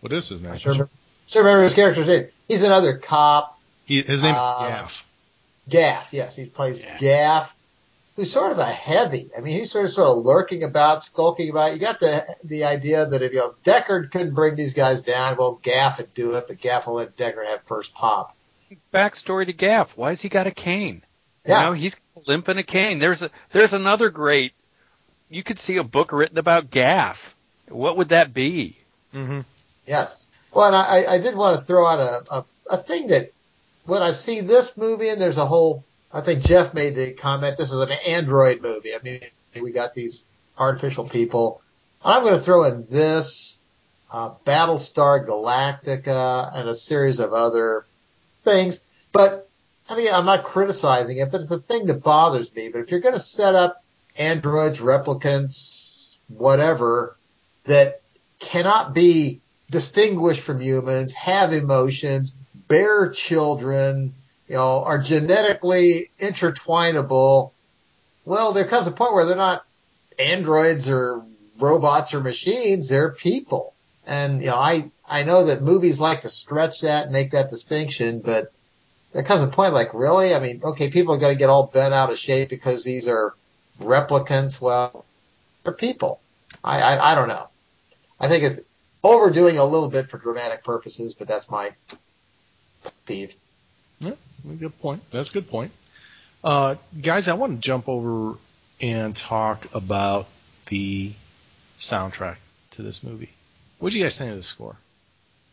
What is his name? I should remember, should remember his character's name. He's another cop. He, his name is Uh, Gaff. Gaff, yes, he plays Yeah. Gaff, who's sort of a heavy. I mean, he's sort of sort of lurking about, skulking about. You got the the idea that if you know, Deckard couldn't bring these guys down, well, Gaff would do it, but Gaff will let Deckard have first pop. Backstory to Gaff. Why Why's he got a cane? Yeah. You know, he's limping a cane. There's a there's another great. You could see a book written about Gaff. What would that be? Mm-hmm. Yes. Well, and I, I did want to throw out a, a, a thing that when I've seen this movie, and there's a whole, I think Jeff made the comment, this is an android movie. I mean, we got these artificial people. I'm going to throw in this, uh, Battlestar Galactica, and a series of other things. But, I mean, I'm not criticizing it, but it's the thing that bothers me. But if you're going to set up androids, replicants, whatever, that cannot be distinguished from humans, have emotions, bear children, you know, are genetically intertwinable. Well, there comes a point where they're not androids or robots or machines, they're people. And, you know, I, I know that movies like to stretch that and make that distinction, but there comes a point like, really? I mean, okay, people are going to get all bent out of shape because these are replicants. Well, they're people. I, I, I don't know. I think it's overdoing a little bit for dramatic purposes, but that's my peeve. Good point. That's a good point. Uh, guys, I want to jump over and talk about the soundtrack to this movie. What do you guys think of the score?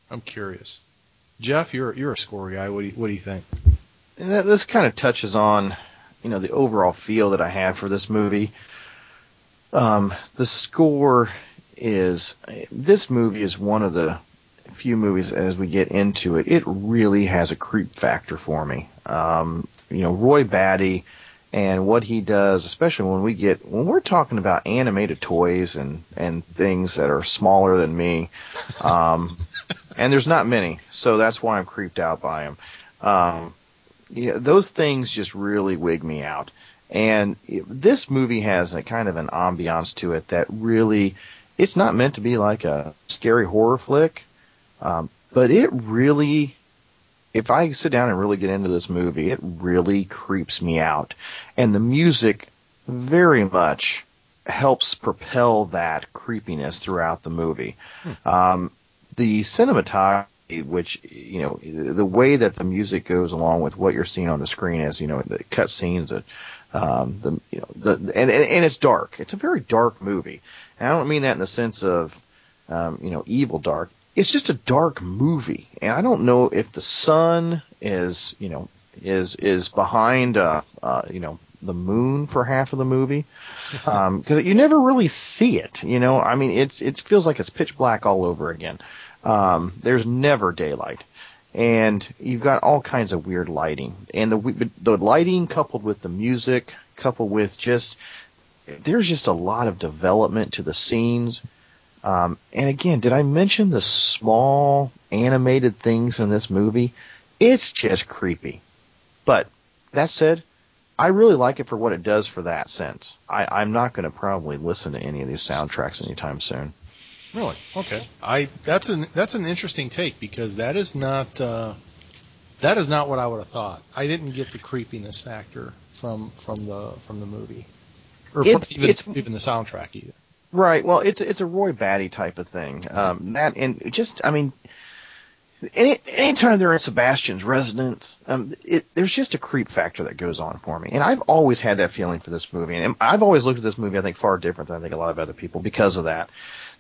I'm curious. Jeff, you're you're a score guy. What do you, what do you think? And that, this kind of touches on, you know, the overall feel that I have for this movie. Um, the score is this movie is one of the few movies as we get into it, it really has a creep factor for me. Um, you know, Roy Batty and what he does, especially when we get when we're talking about animated toys and and things that are smaller than me. Um, and there's not many, so that's why I'm creeped out by him. Um, yeah, those things just really wig me out. And this movie has a kind of an ambiance to it that really, it's not meant to be like a scary horror flick, um, but it really, if I sit down and really get into this movie, it really creeps me out. And the music very much helps propel that creepiness throughout the movie. Um, the cinematography, which you know, the way that the music goes along with what you're seeing on the screen is, you know, the cut scenes, the, um, the you know, the and, and and it's dark. It's a very dark movie, And I don't mean that in the sense of, um, you know, evil dark. It's just a dark movie, and I don't know if the sun is, you know, is is behind, uh, uh, you know, the moon for half of the movie, because um, you never really see it. You know, I mean, it's it feels like it's pitch black all over again. Um, there's never daylight, and you've got all kinds of weird lighting, and the the lighting coupled with the music, coupled with just there's just a lot of development to the scenes. Um, and again, did I mention the small animated things in this movie? It's just creepy. But that said, I really like it for what it does for that sense. I, I'm not going to probably listen to any of these soundtracks anytime soon. Really? Okay. I that's an that's an interesting take because that is not uh, that is not what I would have thought. I didn't get the creepiness factor from from the from the movie, or from It's- even even the soundtrack either. Right. Well, it's it's a Roy Batty type of thing. Um, that and just I mean, any anytime they're at Sebastian's residence, um, it, there's just a creep factor that goes on for me, and I've always had that feeling for this movie, and I've always looked at this movie I think far different than I think a lot of other people because of that.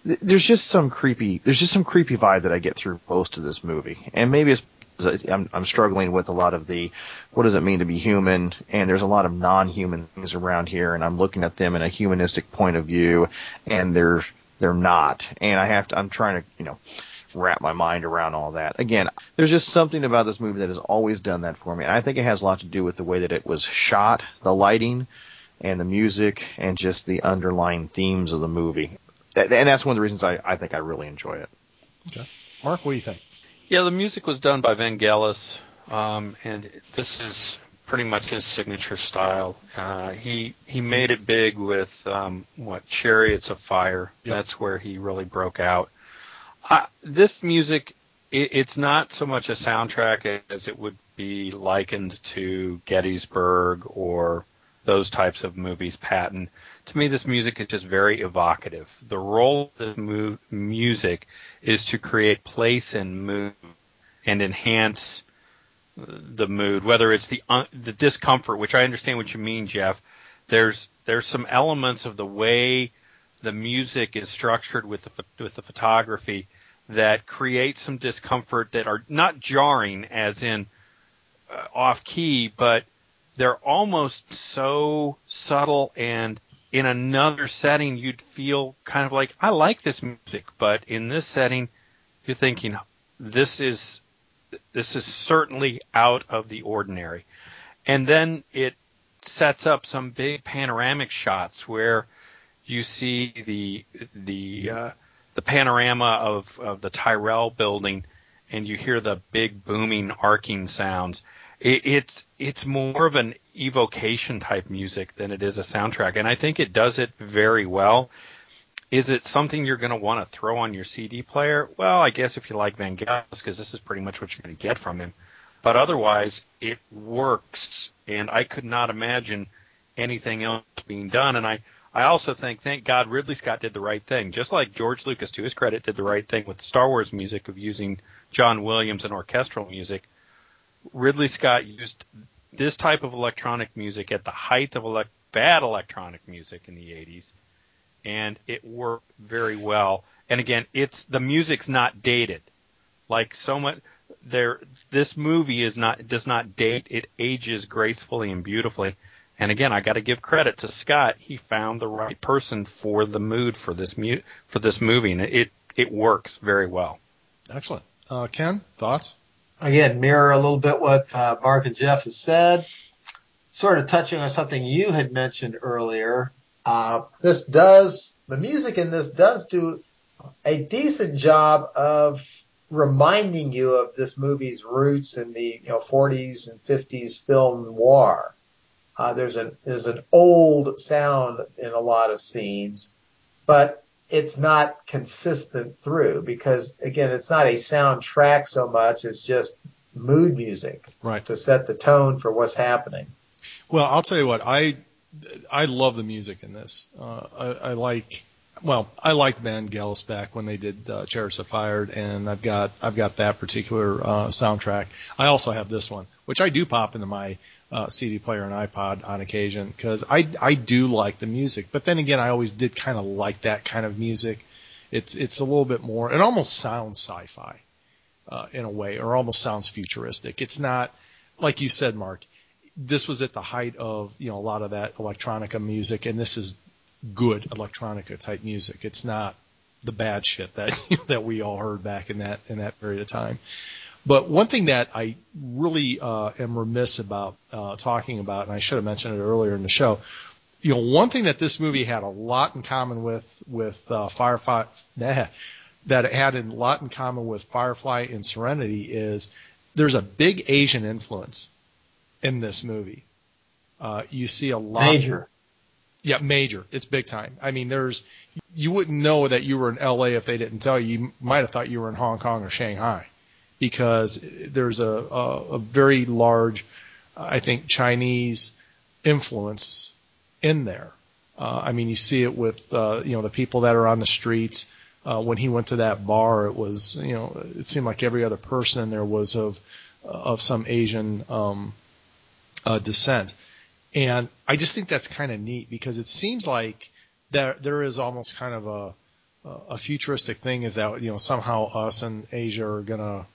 There's just some creepy. There's just some creepy vibe that I get through most of this movie, and maybe it's I'm, I'm struggling with a lot of the what does it mean to be human, and there's a lot of non-human things around here, and I'm looking at them in a humanistic point of view, and they're they're not, and I have to. I'm trying to you know wrap my mind around all that. Again, there's just something about this movie that has always done that for me, and I think it has a lot to do with the way that it was shot, the lighting, and the music, and just the underlying themes of the movie. And that's one of the reasons I, I think I really enjoy it. Okay. Mark, what do you think? Yeah, the music was done by Vangelis, um, and this is pretty much his signature style. Uh, he he made it big with um, what Chariots of Fire. Yep. That's where he really broke out. Uh, this music, it, it's not so much a soundtrack as it would be likened to Gettysburg or those types of movies. Patton. To me, this music is just very evocative. The role of the mu- music is to create place and mood and enhance the mood, whether it's the un- the discomfort, which I understand what you mean, Jeff. There's there's some elements of the way the music is structured with the with the photography that create some discomfort that are not jarring, as in uh, off key, but they're almost so subtle and in another setting you'd feel kind of like I like this music, but in this setting you're thinking this is this is certainly out of the ordinary. And then it sets up some big panoramic shots where you see the the uh, the panorama of, of the Tyrell building and you hear the big booming arcing sounds. It, it's it's more of an evocation type music than it is a soundtrack, and I think it does it very well. Is it something you're going to want to throw on your CD player? Well, I guess if you like Van Vangelis, because this is pretty much what you're going to get from him. But otherwise, it works, and I could not imagine anything else being done. And I, I also think, thank God, Ridley Scott did the right thing. Just like George Lucas, to his credit, did the right thing with the Star Wars music of using John Williams and orchestral music. Ridley Scott used this type of electronic music at the height of bad electronic music in the 80s, and it worked very well. And again, it's the music's not dated. Like so much, there, this movie is not does not date. It ages gracefully and beautifully. And again, I got to give credit to Scott. He found the right person for the mood for this mu- for this movie, and it it works very well. Excellent. Uh, Ken, thoughts? Again mirror a little bit what uh, Mark and Jeff has said. Sort of touching on something you had mentioned earlier. Uh, this does the music in this does do a decent job of reminding you of this movie's roots in the you know 40s and 50s film noir. Uh, there's an there's an old sound in a lot of scenes, but it's not consistent through because again, it's not a soundtrack so much as just mood music Right. to set the tone for what's happening. Well, I'll tell you what I I love the music in this. Uh, I, I like well, I liked Vangelis back when they did uh, Chariots of Fire, and I've got I've got that particular uh, soundtrack. I also have this one, which I do pop into my uh, CD player and iPod on occasion because I I do like the music. But then again, I always did kind of like that kind of music. It's it's a little bit more. It almost sounds sci-fi uh, in a way, or almost sounds futuristic. It's not like you said, Mark. This was at the height of you know a lot of that electronica music, and this is good electronica type music. It's not the bad shit that that we all heard back in that in that period of time. But one thing that I really uh, am remiss about uh, talking about, and I should have mentioned it earlier in the show, you know, one thing that this movie had a lot in common with with uh, Firefly, nah, that it had a lot in common with Firefly and Serenity is there's a big Asian influence in this movie. Uh, you see a lot. Major. Yeah, major. It's big time. I mean, there's you wouldn't know that you were in L.A. if they didn't tell you. You might have thought you were in Hong Kong or Shanghai because there's a, a, a very large, I think, Chinese influence in there. Uh, I mean, you see it with uh, you know the people that are on the streets. Uh, when he went to that bar, it was you know it seemed like every other person there was of of some Asian um, uh, descent. And I just think that's kind of neat because it seems like there there is almost kind of a a futuristic thing is that you know somehow us and Asia are gonna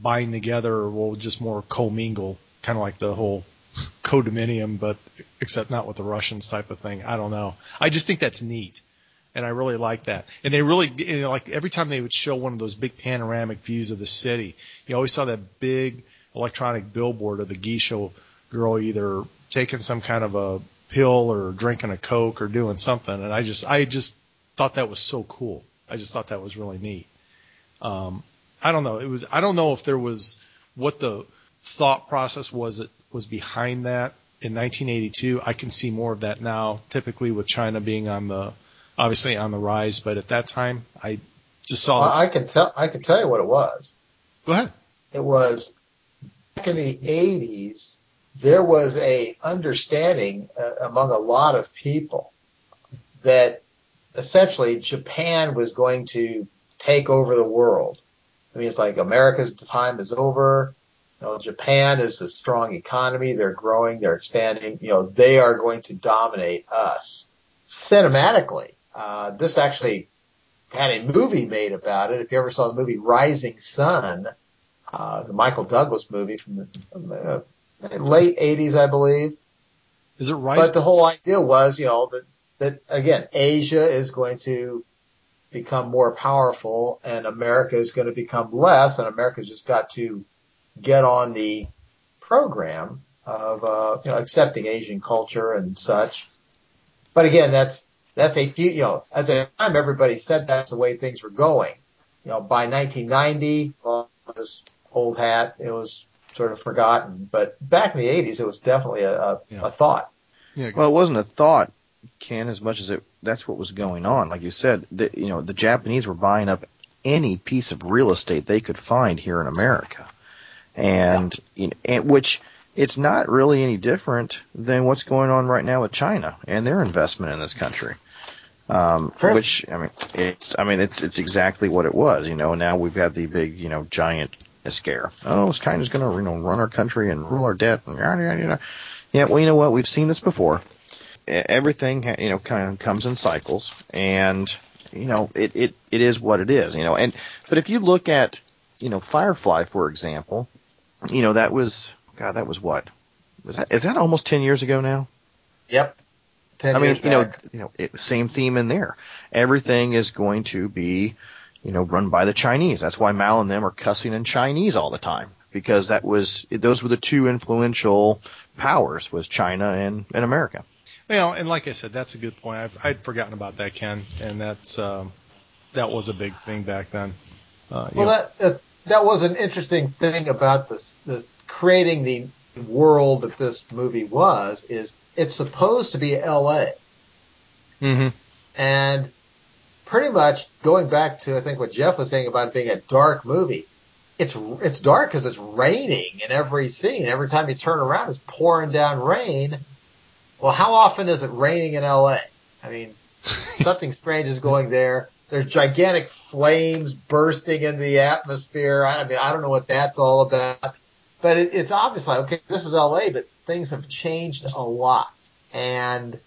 bind together or we'll just more commingle, kind of like the whole codominium, but except not with the Russians type of thing. I don't know. I just think that's neat. And I really like that. And they really, you know, like every time they would show one of those big panoramic views of the city, you always saw that big electronic billboard of the geisha girl either taking some kind of a pill or drinking a coke or doing something. And I just, I just thought that was so cool. I just thought that was really neat. Um, I don't know. It was, I don't know if there was what the thought process was that was behind that in 1982. I can see more of that now, typically with China being on the, obviously on the rise, but at that time I just saw. Well, I can tell, I can tell you what it was. Go ahead. It was back in the 80s there was a understanding uh, among a lot of people that essentially Japan was going to take over the world. I mean, it's like America's time is over. You know, Japan is a strong economy. They're growing. They're expanding. You know, they are going to dominate us. Cinematically, uh, this actually had a movie made about it. If you ever saw the movie Rising Sun, uh, the Michael Douglas movie from the, from, uh, late 80s, I believe. Is it right? But the whole idea was, you know, that, that again, Asia is going to become more powerful and America is going to become less and America's just got to get on the program of, uh, you know, accepting Asian culture and such. But again, that's, that's a few, you know, at the time everybody said that's the way things were going. You know, by 1990, well, this old hat, it was sort of forgotten. But back in the 80s, it was definitely a, a, yeah. a thought. Yeah. Well, it wasn't a thought, Ken, as much as it that's what was going on. Like you said, the, you know, the Japanese were buying up any piece of real estate they could find here in America, and, you know, and which it's not really any different than what's going on right now with China and their investment in this country. Um, which I mean, it's I mean it's it's exactly what it was. You know, now we've got the big you know giant scare. Oh, China's going to you know run our country and rule our debt and yada yada yada. Yeah, well, you know what? We've seen this before. Everything you know kind of comes in cycles, and you know it it it is what it is. You know, and but if you look at you know Firefly for example, you know that was God that was what was that is that almost ten years ago now? Yep. I mean, you know, you know, it, same theme in there. Everything is going to be you know, run by the Chinese. That's why Mal and them are cussing in Chinese all the time because that was those were the two influential powers was China and, and America. Well, and like I said, that's a good point. I've, I'd forgotten about that, Ken, and that's um, that was a big thing back then. Uh, well, that uh, that was an interesting thing about this, this creating the world that this movie was. Is it's supposed to be L.A. Mm-hmm. And pretty much going back to I think what Jeff was saying about it being a dark movie. It's it's dark because it's raining in every scene. Every time you turn around, it's pouring down rain. Well, how often is it raining in L.A.? I mean, Something strange is going there. There's gigantic flames bursting into the atmosphere. I mean, I don't know what that's all about, but it, it's obviously okay, this is LA, but things have changed a lot. And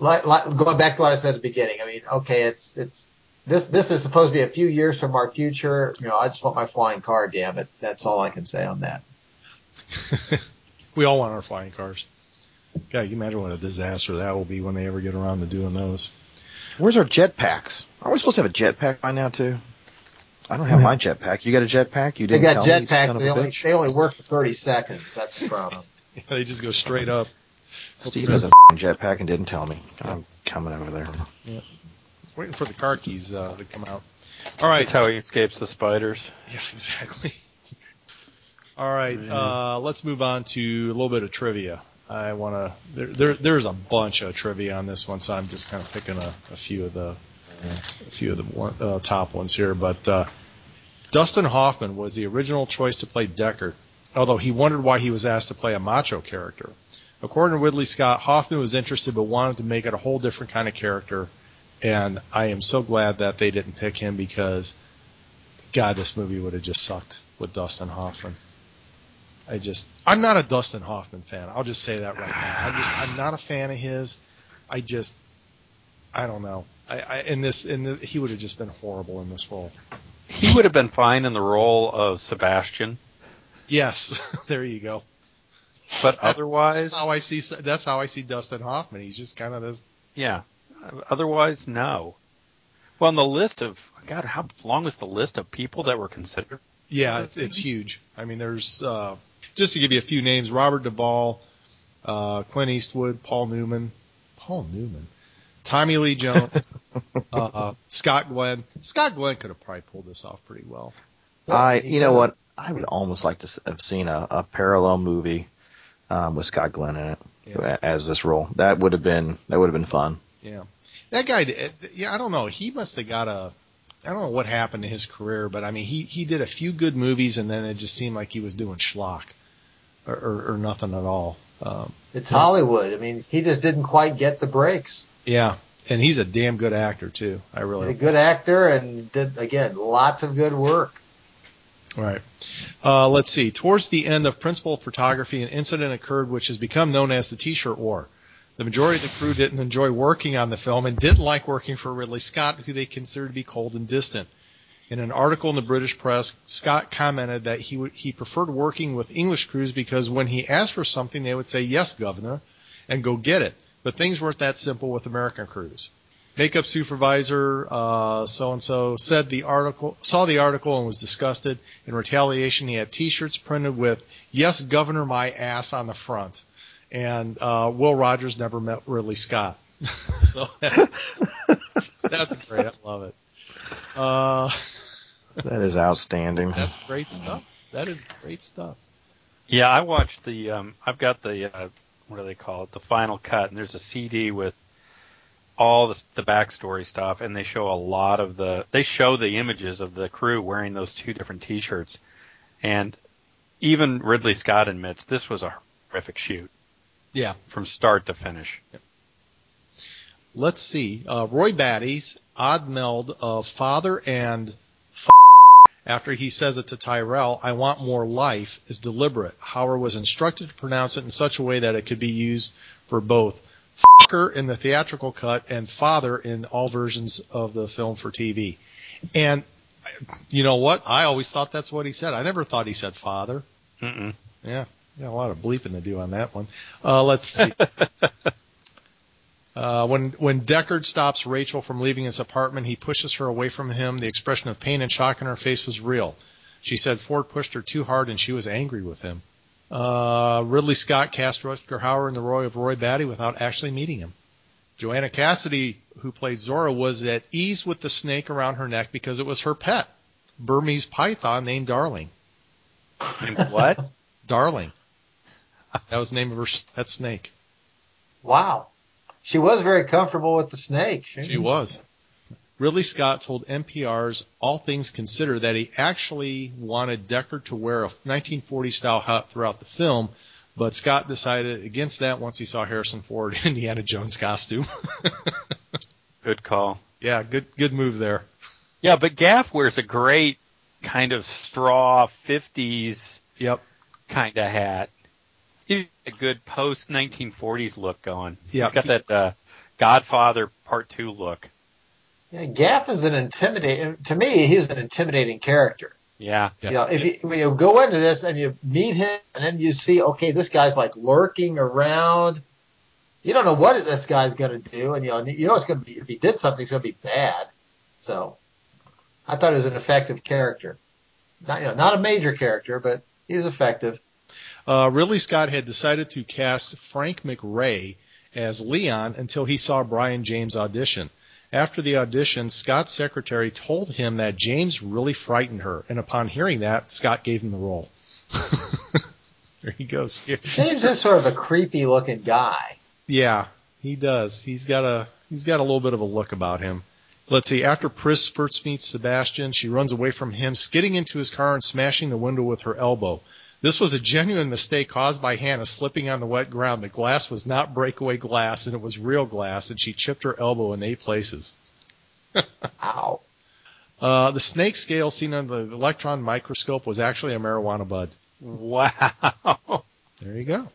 like, like, going back to what I said at the beginning, I mean, okay, it's, it's, this, this is supposed to be a few years from our future. You know, I just want my flying car, damn it. That's all I can say on that. we all want our flying cars. God, you imagine what a disaster that will be when they ever get around to doing those. Where's our jetpacks? Are we supposed to have a jetpack by now too? I don't have my jetpack. You got a jetpack? You didn't got tell me, jetpacks, they only, bitch. they only work for 30 seconds. That's the problem. Yeah, they just go straight up. Steve has a f***ing jetpack and didn't tell me. I'm coming over there. Yeah. Waiting for the car keys uh, to come out. All right. That's how he escapes the spiders. Yeah, exactly. All right, uh, let's move on to a little bit of trivia. I want to. There, there, there's a bunch of trivia on this one, so I'm just kind of picking a, a few of the, a few of the one, uh, top ones here. But uh, Dustin Hoffman was the original choice to play Deckard, although he wondered why he was asked to play a macho character. According to Ridley Scott, Hoffman was interested but wanted to make it a whole different kind of character, and I am so glad that they didn't pick him because, God, this movie would have just sucked with Dustin Hoffman. I just, I'm not a Dustin Hoffman fan. I'll just say that right now. I'm just, I'm not a fan of his. I just, I don't know. I, I in this, in the, he would have just been horrible in this role. He would have been fine in the role of Sebastian, Yes, there you go. but That's otherwise, how I see. That's how I see Dustin Hoffman. He's just kind of this. yeah. Otherwise, no. Well, on the list of God, how long is the list of people that were considered? Yeah, it's, it's huge. I mean, there's uh, just to give you a few names: Robert Duvall, uh, Clint Eastwood, Paul Newman, Paul Newman, Tommy Lee Jones, uh, Scott Glenn. Scott Glenn could have probably pulled this off pretty well. I, you know what? I would almost like to have seen a, a parallel movie um, with Scott Glenn in it Yeah. as this role. That would have been that would have been fun. Yeah, that guy. Yeah, I don't know. He must have got a. I don't know what happened to his career, but I mean, he he did a few good movies, and then it just seemed like he was doing schlock, or or, or nothing at all. Um, It's Hollywood. I mean, he just didn't quite get the breaks. yeah, and he's a damn good actor too. I He's a really. good actor and did, again, lots of good work. All right. Uh, let's see. Towards the end of principal photography, an incident occurred which has become known as the T-shirt war. The majority of the crew didn't enjoy working on the film and didn't like working for Ridley Scott, who they considered to be cold and distant. In an article in the British press, Scott commented that he would, he preferred working with English crews because when he asked for something, they would say, yes, governor, and go get it. But things weren't that simple with American crews. Makeup supervisor, so and so said the article, saw the article and was disgusted. In retaliation, he had T-shirts printed with "Yes, Governor, my ass" on the front. And uh, Will Rogers never met Ridley Scott, so that's great. I love it. Uh, That is outstanding. that's great stuff. That is great stuff. Yeah, I watched the. Um, I've got the. Uh, what do they call it? The final cut, and there's a CD with all the, the backstory stuff, and they show a lot of the. They show the images of the crew wearing those two different T-shirts, and even Ridley Scott admits this was a horrific shoot Yeah. from start to finish. Let's see. Uh, Roy Batty's odd meld of father and f- after he says it to Tyrell, I want more life, is deliberate. Hauer was instructed to pronounce it in such a way that it could be used for both fucker in the theatrical cut and father in all versions of the film for TV. And you know what? I always thought that's what he said. I never thought he said father. Mm-mm. Yeah, yeah, a lot of bleeping to do on that one. Uh, let's see. Uh, when when Deckard stops Rachel from leaving his apartment, he pushes her away from him. The expression of pain and shock in her face was real. She said Ford pushed her too hard, and she was angry with him. Uh, Ridley Scott cast Rutger Hauer in the role of Roy Batty without actually meeting him. Joanna Cassidy, who played Zhora, was at ease with the snake around her neck because it was her pet, Burmese python named Darling. What? Darling. That was the name of her pet snake. Wow. She was very comfortable with the snake. She was. Ridley Scott told NPR's All Things Considered that he actually wanted Deckard to wear a 1940 style hat throughout the film, but Scott decided against that once he saw Harrison Ford in Indiana Jones costume. Good call. Yeah, good good move there. Yeah, but Gaff wears a great kind of straw 50s Yep. kind of hat. He's a good post 1940s look going. Yeah. He's got that uh, Godfather Part 2 look. Yeah, Gaff is an intimidating. To me, he's an intimidating character. Yeah. Yeah. You know, if you, when you go into this and you meet him, and then you see, okay, this guy's like lurking around. You don't know what this guy's going to do, and you know, you know it's going to be. If he did something, it's going to be bad. So, I thought he was an effective character. Not, you know, not a major character, but he was effective. Uh, Ridley Scott had decided to cast Frank McRae as Leon until he saw Brion James audition. After the audition, Scott's secretary told him that James really frightened her, and upon hearing that, Scott gave him the role. there he goes. James is sort of a creepy looking guy. Yeah, he does. He's got a he's got a little bit of a look about him. Let's see. After Pris first meets Sebastian, she runs away from him, skidding into his car and smashing the window with her elbow. This was a genuine mistake caused by Hannah slipping on the wet ground. The glass was not breakaway glass, and it was real glass, and she chipped her elbow in eight places. Ow. Uh, the snake scale seen under the electron microscope was actually a marijuana bud. Wow. There you go.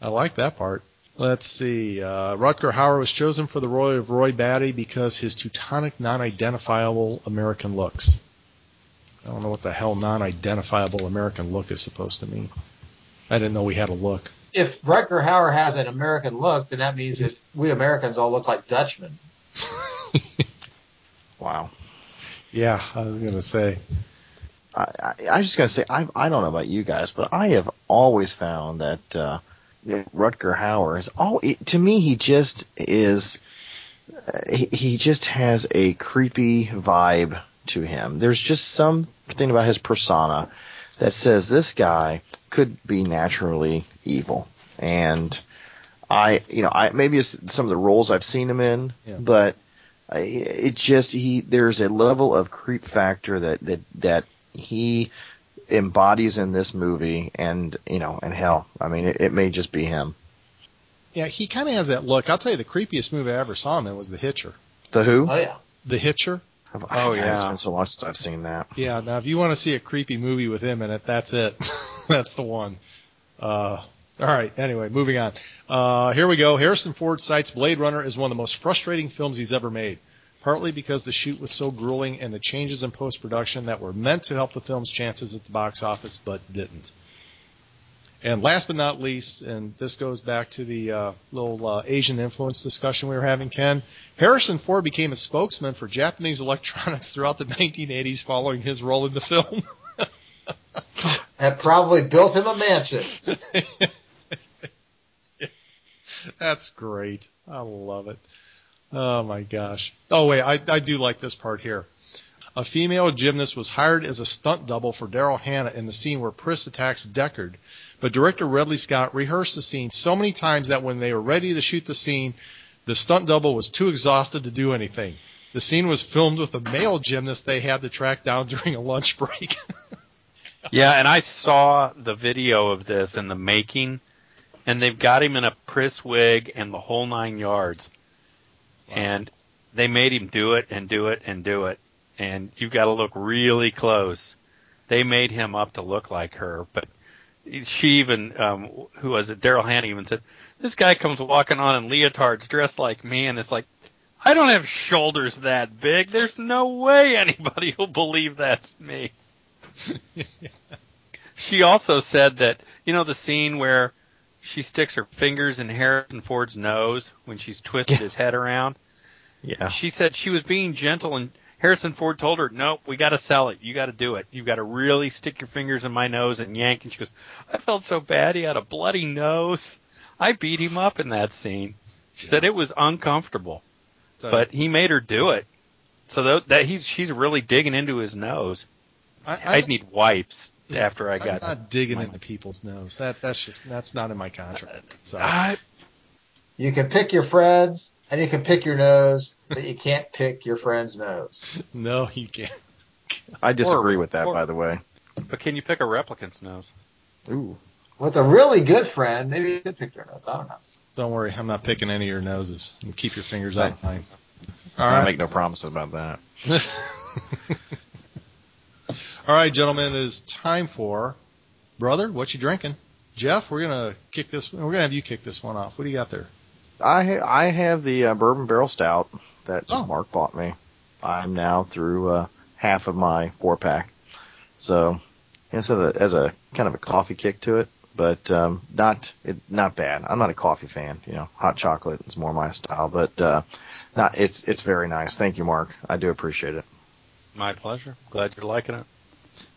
I like that part. Let's see. Uh, Rutger Hauer was chosen for the role of Roy Batty because his Teutonic non-identifiable American looks. I don't know what the hell non-identifiable American look is supposed to mean. I didn't know we had a look. If Rutger Hauer has an American look, then that means that we Americans all look like Dutchmen. Wow. Yeah, I was going to say. I, I, I was just gonna say I I don't know about you guys, but I have always found that uh, Rutger Hauer is all to me he just is uh, he, he just has a creepy vibe to him. There's just something about his persona that says this guy could be naturally evil, and I you know I maybe it's some of the roles I've seen him in, Yeah. but I- it just he there's a level of creep factor that that that he embodies in this movie and you know and hell i mean it, it may just be him Yeah, he kind of has that look. I'll tell you, the creepiest movie I ever saw him in was The Hitcher. the who Oh yeah. The Hitcher. Oh, yeah. it's been so long since i've seen that Yeah, now if you want to see a creepy movie with him in it, that's it. that's the one. Uh, all right. Anyway, moving on. Uh, here we go. Harrison Ford cites Blade Runner as one of the most frustrating films he's ever made, partly because the shoot was so grueling and the changes in post production that were meant to help the film's chances at the box office, but didn't. And last but not least, and this goes back to the uh, little uh, Asian influence discussion we were having, Ken. Harrison Ford became a spokesman for Japanese electronics throughout the 1980s following his role in the film. That probably built him a mansion. That's great. I love it. Oh my gosh. Oh wait, I, I do like this part here. A female gymnast was hired as a stunt double for Daryl Hannah in the scene where Pris attacks Deckard, but director Ridley Scott rehearsed the scene so many times that when they were ready to shoot the scene, the stunt double was too exhausted to do anything. The scene was filmed with a male gymnast they had to track down during a lunch break. Yeah, and I saw the video of this in the making, and they've got him in a Pris wig and the whole nine yards. And they made him do it and do it and do it. And you've got to look really close. They made him up to look like her, but she even, um, who was it? Daryl Hannah even said, "This guy comes walking on in leotards, dressed like me," and it's like, I don't have shoulders that big. There's no way anybody will believe that's me. She also said that you know the scene where she sticks her fingers in Harrison Ford's nose when she's twisted his head around. yeah She said she was being gentle and Harrison Ford told her, "Nope, we got to sell it. You got to do it. You got to really stick your fingers in my nose and yank." And she goes, "I felt so bad. He had a bloody nose. I beat him up in that scene." She said it was uncomfortable, but he made her do it. So that, that he's she's really digging into his nose. I, I need wipes after I I'm got. not digging into people's nose. That that's just that's not in my contract. So I, You can pick your friends and you can pick your nose, but you can't pick your friend's nose. no, you can't. i disagree Or- with that or- by the way but can you pick a replicant's nose? ooh With a really good friend, maybe you could pick their nose. I don't know. Don't worry, I'm not picking any of your noses. And keep your fingers out of mine. All I make no promises about that. All right, gentlemen, it is time for brother. What you drinking? Jeff, we're gonna kick this. We're gonna have you kick this one off. What do you got there? I ha- I have the uh, bourbon barrel stout that Oh. Mark bought me. I'm now through uh, half of my four pack, so it has a, has a kind of a coffee kick to it, but um, not it, not bad. I'm not a coffee fan, you know. Hot chocolate is more my style, but uh, not it's it's very nice. Thank you, Mark. I do appreciate it. My pleasure. Glad you're liking it.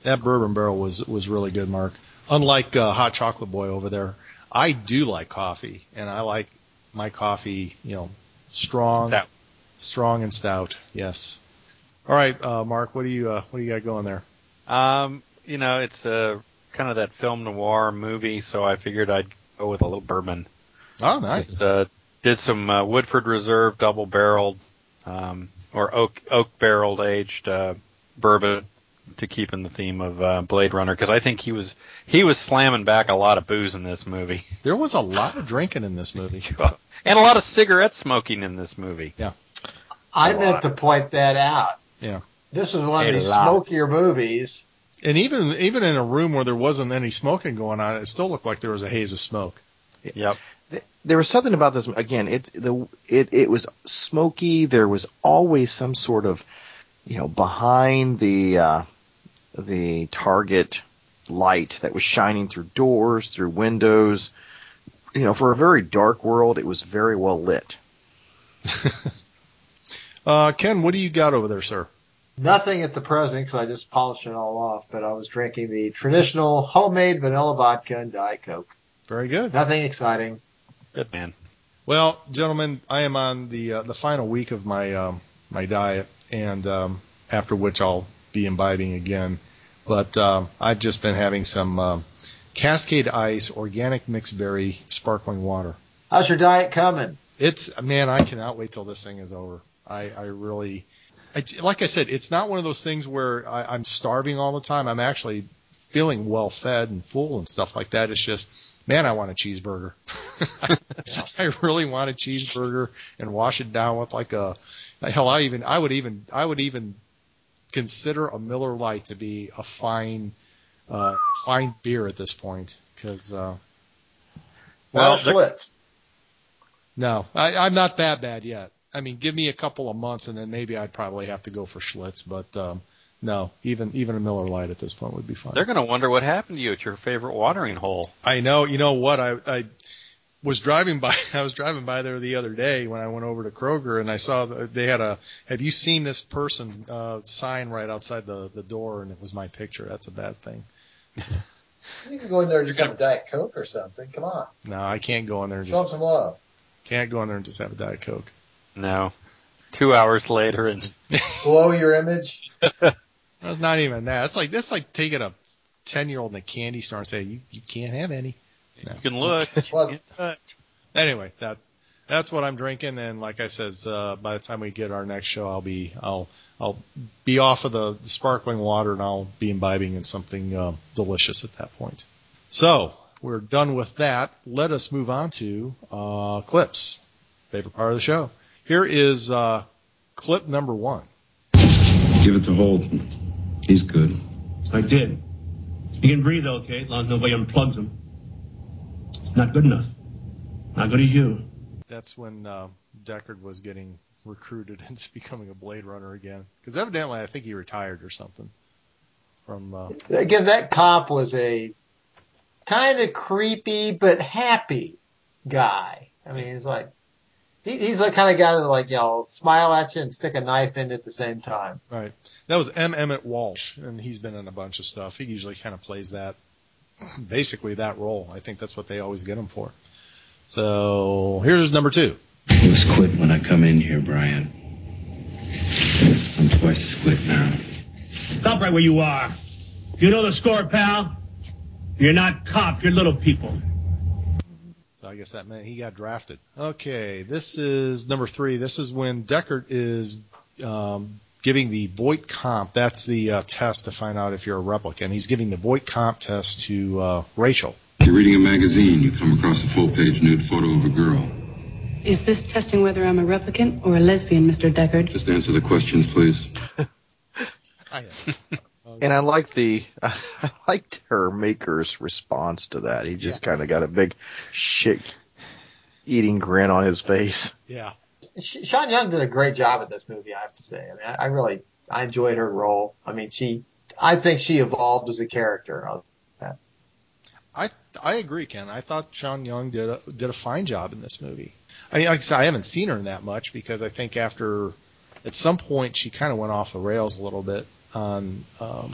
That bourbon barrel was was really good, Mark. Unlike uh, Hot Chocolate Boy over there, I do like coffee, and I like my coffee, you know, strong, Stout. strong and stout. Yes. All right, uh, Mark, what do you uh, what do you got going there? Um, you know, it's a kind of that film noir movie, so I figured I'd go with a little bourbon. Oh, nice. Just, uh, did some uh, Woodford Reserve double barreled um, or oak oak barreled aged uh, bourbon to keep in the theme of uh, Blade Runner because I think he was he was slamming back a lot of booze in this movie There was a lot of drinking in this movie. and a lot of cigarette smoking in this movie. Yeah, I A meant lot. to point that out. Yeah. This was one A of these lot. smokier movies. And even even in a room where there wasn't any smoking going on, it still looked like there was a haze of smoke. Yep. There was something about this again. It the it it was smoky. There was always some sort of you know behind the uh, the target light that was shining through doors, through windows. You know, for a very dark world, it was very well lit. Uh, Ken, what do you got over there, sir? Nothing at the present because I just polished it all off, but I was drinking the traditional homemade vanilla vodka and Diet Coke. Very good. Nothing exciting. Good man. Well, gentlemen, I am on the uh, the final week of my um, my diet, and um, after which I'll be imbibing again. But um, I've just been having some um, Cascade Ice organic mixed berry sparkling water. How's your diet coming? It's man, I cannot wait till this thing is over. I, I really, I, like I said, it's not one of those things where I, I'm starving all the time. I'm actually feeling well fed and full and stuff like that. It's just, man, I want a cheeseburger. I really want a cheeseburger and wash it down with like a, hell, I even, I would even, I would even consider a Miller Lite to be a fine, uh, fine beer at this point because, uh, Well, Well, Schlitz. no, I, I'm not that bad yet. I mean, give me a couple of months, and then maybe I'd probably have to go for Schlitz. But um, no, even even a Miller Lite at this point would be fine. They're going to wonder what happened to you at your favorite watering hole. I know. You know what? I I was driving by. I was driving by there the other day when I went over to Kroger, and I saw that they had a. Have you seen this person uh, sign right outside the the door? And it was my picture. That's a bad thing. You can go in there and just have a Diet Coke or something. Come on. No, I can't go in there and Show 'em just some love. can't go in there and just have a diet coke. No. Two hours later, and Blow your image. It's not even that. It's like that's like taking a ten year old in a candy store and say you you can't have any. You can look. but you can't touch. anyway, that that's what I'm drinking, and like I said, uh, by the time we get our next show, I'll be I'll I'll be off of the, the sparkling water, and I'll be imbibing in something uh, delicious at that point. So we're done with that. Let us move on to uh, clips. Favorite part of the show. Here is uh, clip number one. Give it to Holden. He's good. I did. He can breathe okay, as long as nobody unplugs him. It's not good enough. Not good as you. That's when uh, Deckard was getting recruited into becoming a Blade Runner again, because evidently I think he retired or something from. Uh, Again, that cop was a kind of creepy but happy guy. I mean, he's like, he, he's the kind of guy that will like, you know, smile at you and stick a knife in at the same time. Right. That was M. Emmett Walsh, and he's been in a bunch of stuff. He usually kind of plays that, basically that role. I think that's what they always get him for. So here's number two. I was quit when I come in here, Bryant. I'm twice as quit now. Stop right where you are. You know the score, pal? You're not cops, you're little people. So I guess that meant he got drafted. Okay, this is number three. This is when Deckard is um, giving the Voight-Kampff. That's the uh, test to find out if you're a replicant. He's giving the Voight-Kampff test to uh, Rachel. You're reading a magazine. You come across a full-page nude photo of a girl. Is this testing whether I'm a replicant or a lesbian, Mr. Deckard? Just answer the questions, please. I And I like the I liked her maker's response to that. He just kind of got a big shit eating grin on his face. yeah. Sean Young did a great job at this movie, I have to say. I mean, I, really, I enjoyed her role. I mean, she, I think she evolved as a character. I I agree, Ken. I thought Sean Young did a, did a fine job in this movie. I mean, like I said, I haven't seen her in that much because I think after at some point she kind of went off the rails a little bit on um,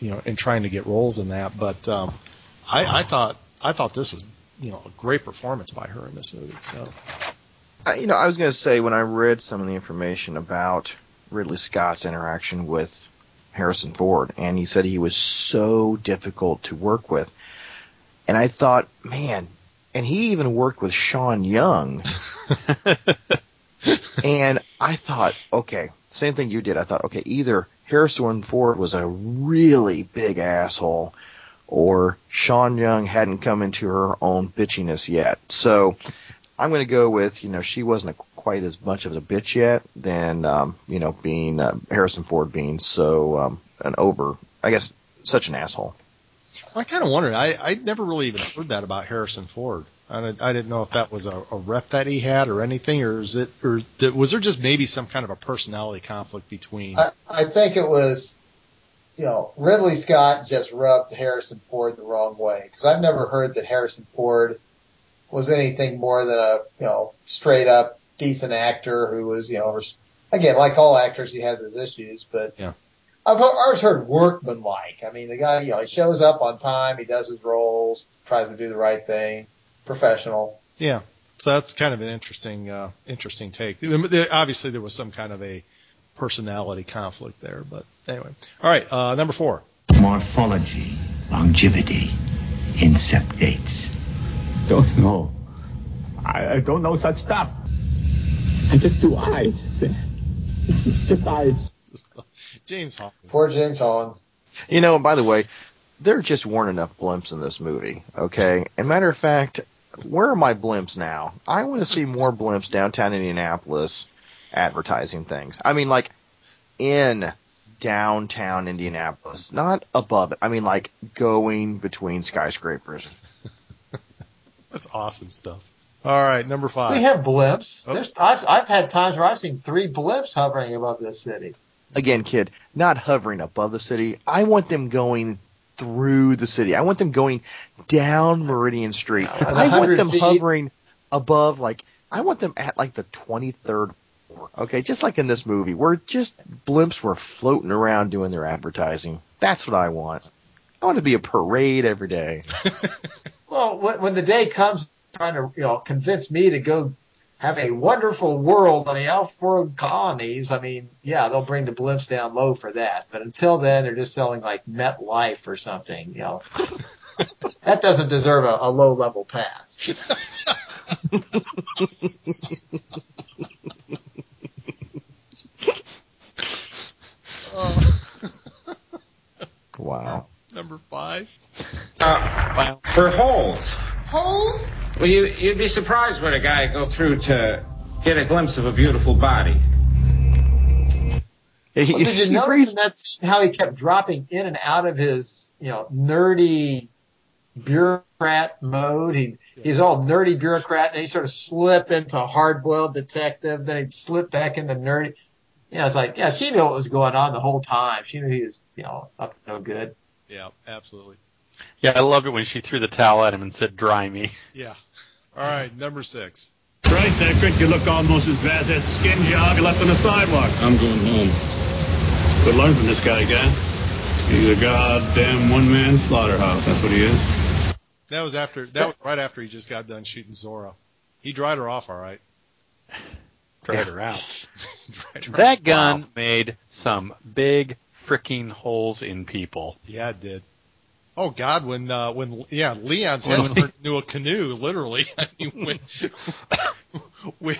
you know in trying to get roles in that. But um, I, I thought I thought this was you know a great performance by her in this movie. So you know, I was going to say when I read some of the information about Ridley Scott's interaction with Harrison Ford, and he said he was so difficult to work with, and I thought, man, and he even worked with Sean Young, and I thought, okay, same thing you did. I thought, okay, either Harrison Ford was a really big asshole, or Sean Young hadn't come into her own bitchiness yet. So I'm going to go with, you know, she wasn't a, quite as much of a bitch yet than, um, you know, being uh, Harrison Ford being so um, an over, I guess, such an asshole. I kind of wondered. I I never really even heard that about Harrison Ford. I, didn't- I didn't know if that was a, a rep that he had or anything, or is it, or th- was there just maybe some kind of a personality conflict between? I, I think it was, you know, Ridley Scott just rubbed Harrison Ford the wrong way because I've never heard that Harrison Ford was anything more than a, you know, straight up decent actor who was, you know, again, like all actors, he has his issues, but Yeah. I've always heard workmanlike. I mean, the guy, you know, he shows up on time, he does his roles, tries to do the right thing, professional. Yeah. So that's kind of an interesting, uh, interesting take. Obviously, there was some kind of a personality conflict there, but anyway. All right, uh, number four. Morphology, longevity, incept dates. Don't know. I, I don't know such stuff. I just do eyes. Just, just eyes. James Hawkins. Poor James Hong. You know, by the way, there just weren't enough blimps in this movie, okay? And matter of fact, where are my blimps now? I want to see more blimps downtown Indianapolis advertising things. I mean, like, in downtown Indianapolis, not above it. I mean, like, going between skyscrapers. That's awesome stuff. All right, number five. We have blimps. Oh. There's, I've, I've had times where I've seen three blimps hovering above this city. Again, kid, not hovering above the city. I want them going through the city. I want them going down Meridian Street. I want them feet. hovering above, like, I want them at like the 23rd floor. Okay, just like in this movie, where just blimps were floating around doing their advertising. That's what I want. I want to be a parade every day. Well, when, when the day comes, trying to you know convince me to go have a wonderful world on the off-world colonies, I mean, yeah, they'll bring the blimps down low for that. But until then, they're just selling like Met Life or something. You know, that doesn't deserve a, a low level pass. Wow. number five. Uh, for holes. Holes? Well, you, you'd be surprised what a guy go through to get a glimpse of a beautiful body. Well, did you notice in that scene how he kept dropping in and out of his, you know, nerdy bureaucrat mode? He he's all nerdy bureaucrat, and he sort of slip into hard boiled detective. Then he'd slip back into nerdy. Yeah, it's like yeah, she knew what was going on the whole time. She knew he was, you know, up to no good. Yeah, absolutely. Yeah, I loved it when she threw the towel at him and said, "Dry me." Yeah. All right, number six. Right, Deckard, you look almost as bad as that skin job you left on the sidewalk. I'm going home. Good learn from this guy, guy. He's a goddamn one-man slaughterhouse. That's what he is. That was after. That was right after he just got done shooting Zhora. He dried her off all right. Dried her out. Dried her That off. gun Wow. made some big freaking holes in people. Yeah, it did. Oh God, when uh, when yeah, Leon's When head he- turned into a canoe, literally. I mean, when when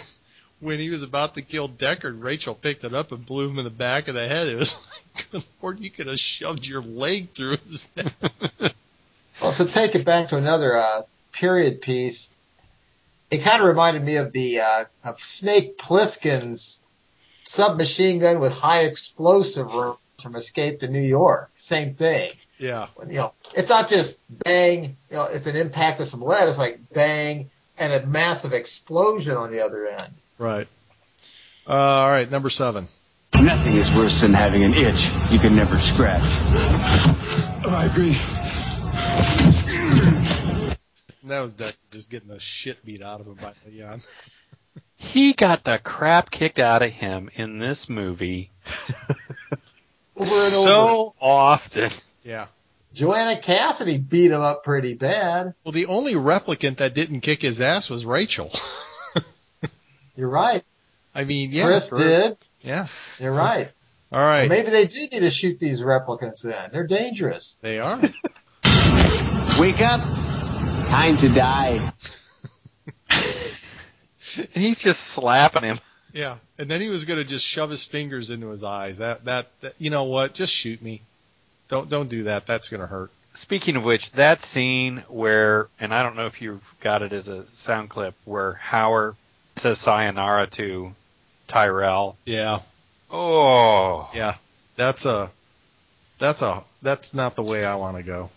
when he was about to kill Deckard, Rachel picked it up and blew him in the back of the head. It was like, good lord, you could have shoved your leg through his head. Well, to take it back to another uh, period piece, it kind of reminded me of the uh, of Snake Plissken's submachine gun with high explosive rounds from Escape to New York. Same thing. Yeah. You know, it's not just bang. You know, it's an impact of some lead. It's like bang and a massive explosion on the other end. Right. Uh, all right, number seven. Nothing is worse than having an itch you can never scratch. I agree. That was Deck just getting the shit beat out of him by Leon. He got the crap kicked out of him in this movie Over and over. so often. Yeah. Joanna Cassidy beat him up pretty bad. Well, the only replicant that didn't kick his ass was Rachel. You're right. I mean, yeah. Pris for- did. Yeah. You're right. All right. Maybe they do need to shoot these replicants then. They're dangerous. They are. Wake up. Time to die. And he's just slapping him. Yeah. And then he was going to just shove his fingers into his eyes. That, that, that, you know what? Just shoot me. Don't, don't do that. That's going to hurt. Speaking of which, that scene where, and I don't know if you've got it as a sound clip, where Hauer says sayonara to Tyrell. Yeah. Oh. Yeah. That's a, that's a, that's not the way I want to go.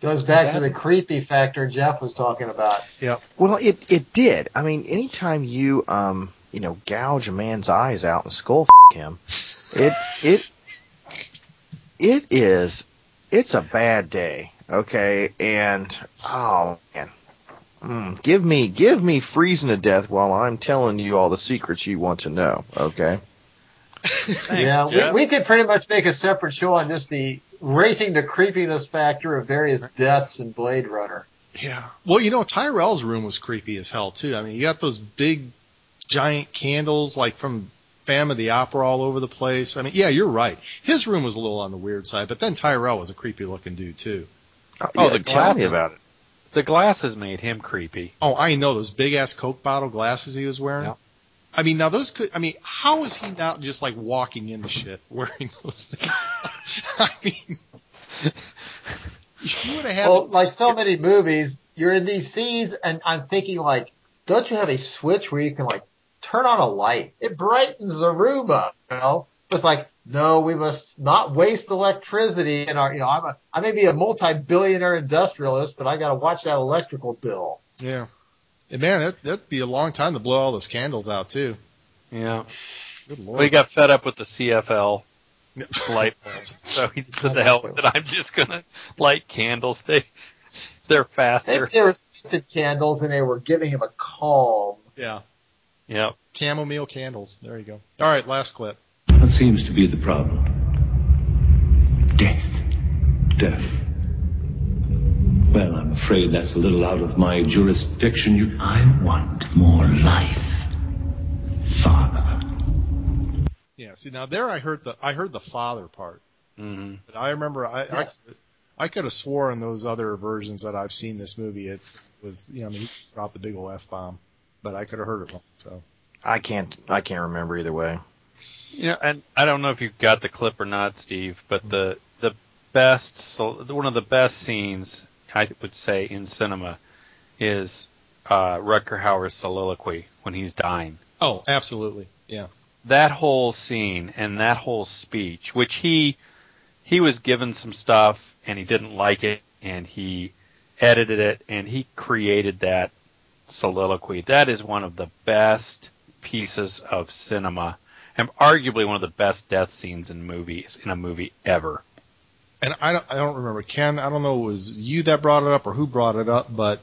Goes back to the creepy factor Jeff was talking about. Yep. Well, it it did. I mean, anytime you um you know gouge a man's eyes out and skull f- him, it it it is it's a bad day. Okay, and oh man, mm, give me give me freezing to death while I'm telling you all the secrets you want to know. Okay. yeah, we, we could pretty much make a separate show on just the rating the creepiness factor of various deaths in Blade Runner. Yeah. Well, you know, Tyrell's room was creepy as hell too. I mean, you got those big, giant candles like from Phantom of the Opera all over the place. I mean, yeah, you're right. His room was a little on the weird side, but then Tyrell was a creepy looking dude too. Oh, oh yeah, the tell me glasses. about it. The glasses made him creepy. Oh, I know those big ass Coke bottle glasses he was wearing. Yeah. I mean, now those could. I mean, how is he not just like walking into shit wearing those things? I mean, you would have had. Well, them- like so many movies, you're in these scenes, and I'm thinking like, don't you have a switch where you can like turn on a light? It brightens the room up, you know. It's like, no, we must not waste electricity in our. You know, I'm a, I may be a multi-billionaire industrialist, but I got to watch that electrical bill. Yeah. And man, that, that'd be a long time to blow all those candles out too. Yeah. Good lord. Well, he got fed up with the CFL light bulbs, so he said, "The hell with it! I'm just gonna light candles. They they're faster." Maybe they were scented candles, and they were giving him a calm. Yeah. Yep. Chamomile candles. There you go. All right, last clip. What seems to be the problem? Death. Death. Well, I'm afraid that's a little out of my jurisdiction. You. I want more life, Father. Yeah. See, now there I heard the I heard the father part, hmm but I remember I I, I could have swore in those other versions that I've seen this movie it was you know I mean he dropped the big old f bomb, but I could have heard it wrong. So I can't I can't remember either way. You know, and I don't know if you got the clip or not, Steve, but the the best one of the best scenes I would say in cinema is uh, Rutger Hauer's soliloquy when he's dying. oh, absolutely, yeah. that whole scene and that whole speech, which he he was given some stuff and he didn't like it and he edited it and he created that soliloquy. That is one of the best pieces of cinema and arguably one of the best death scenes in movies in a movie ever. And I don't I don't remember Ken. I don't know it was you that brought it up or who brought it up, but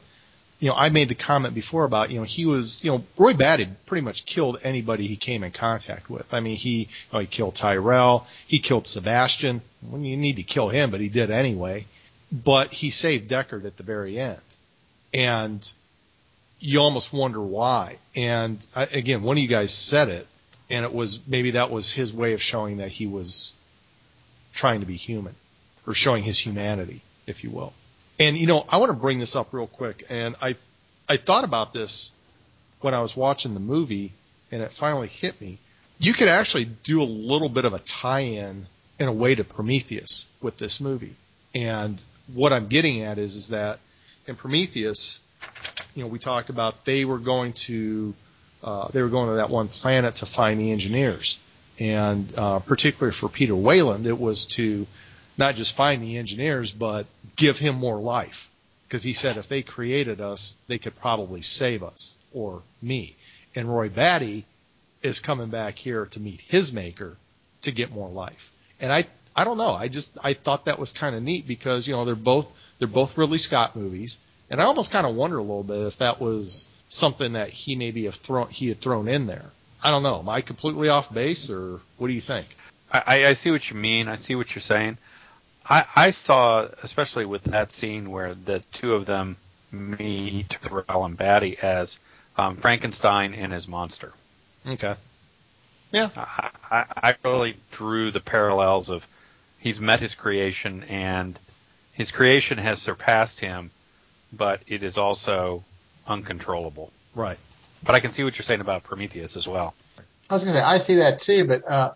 you know I made the comment before about you know he was you know Roy Batty pretty much killed anybody he came in contact with. I mean he you know, he killed Tyrell, he killed Sebastian. Well, you need to kill him, but he did anyway. But he saved Deckard at the very end, and you almost wonder why. And I, again, one of you guys said it, and it was maybe that was his way of showing that he was trying to be human or showing his humanity, if you will. And you know, I want to bring this up real quick. And I, I thought about this when I was watching the movie, and it finally hit me. You could actually do a little bit of a tie-in in a way to Prometheus with this movie. And what I'm getting at is, is that in Prometheus, you know, we talked about they were going to uh, they were going to that one planet to find the engineers, and uh, particularly for Peter Weyland, it was to not just find the engineers, but give him more life, because he said if they created us, they could probably save us or me. And Roy Batty is coming back here to meet his maker to get more life. And I I don't know. I just I thought that was kind of neat because you know they're both they're both Ridley Scott movies, and I almost kind of wonder a little bit if that was something that he maybe have thrown he had thrown in there. I don't know. Am I completely off base, or what do you think? I, I see what you mean. I see what you're saying. I, I saw, especially with that scene where the two of them meet Tyrell and Batty as um, Frankenstein and his monster. Okay. Yeah. I, I, I really drew the parallels of he's met his creation and his creation has surpassed him, but it is also uncontrollable. Right. But I can see what you're saying about Prometheus as well. I was going to say I see that too, but uh,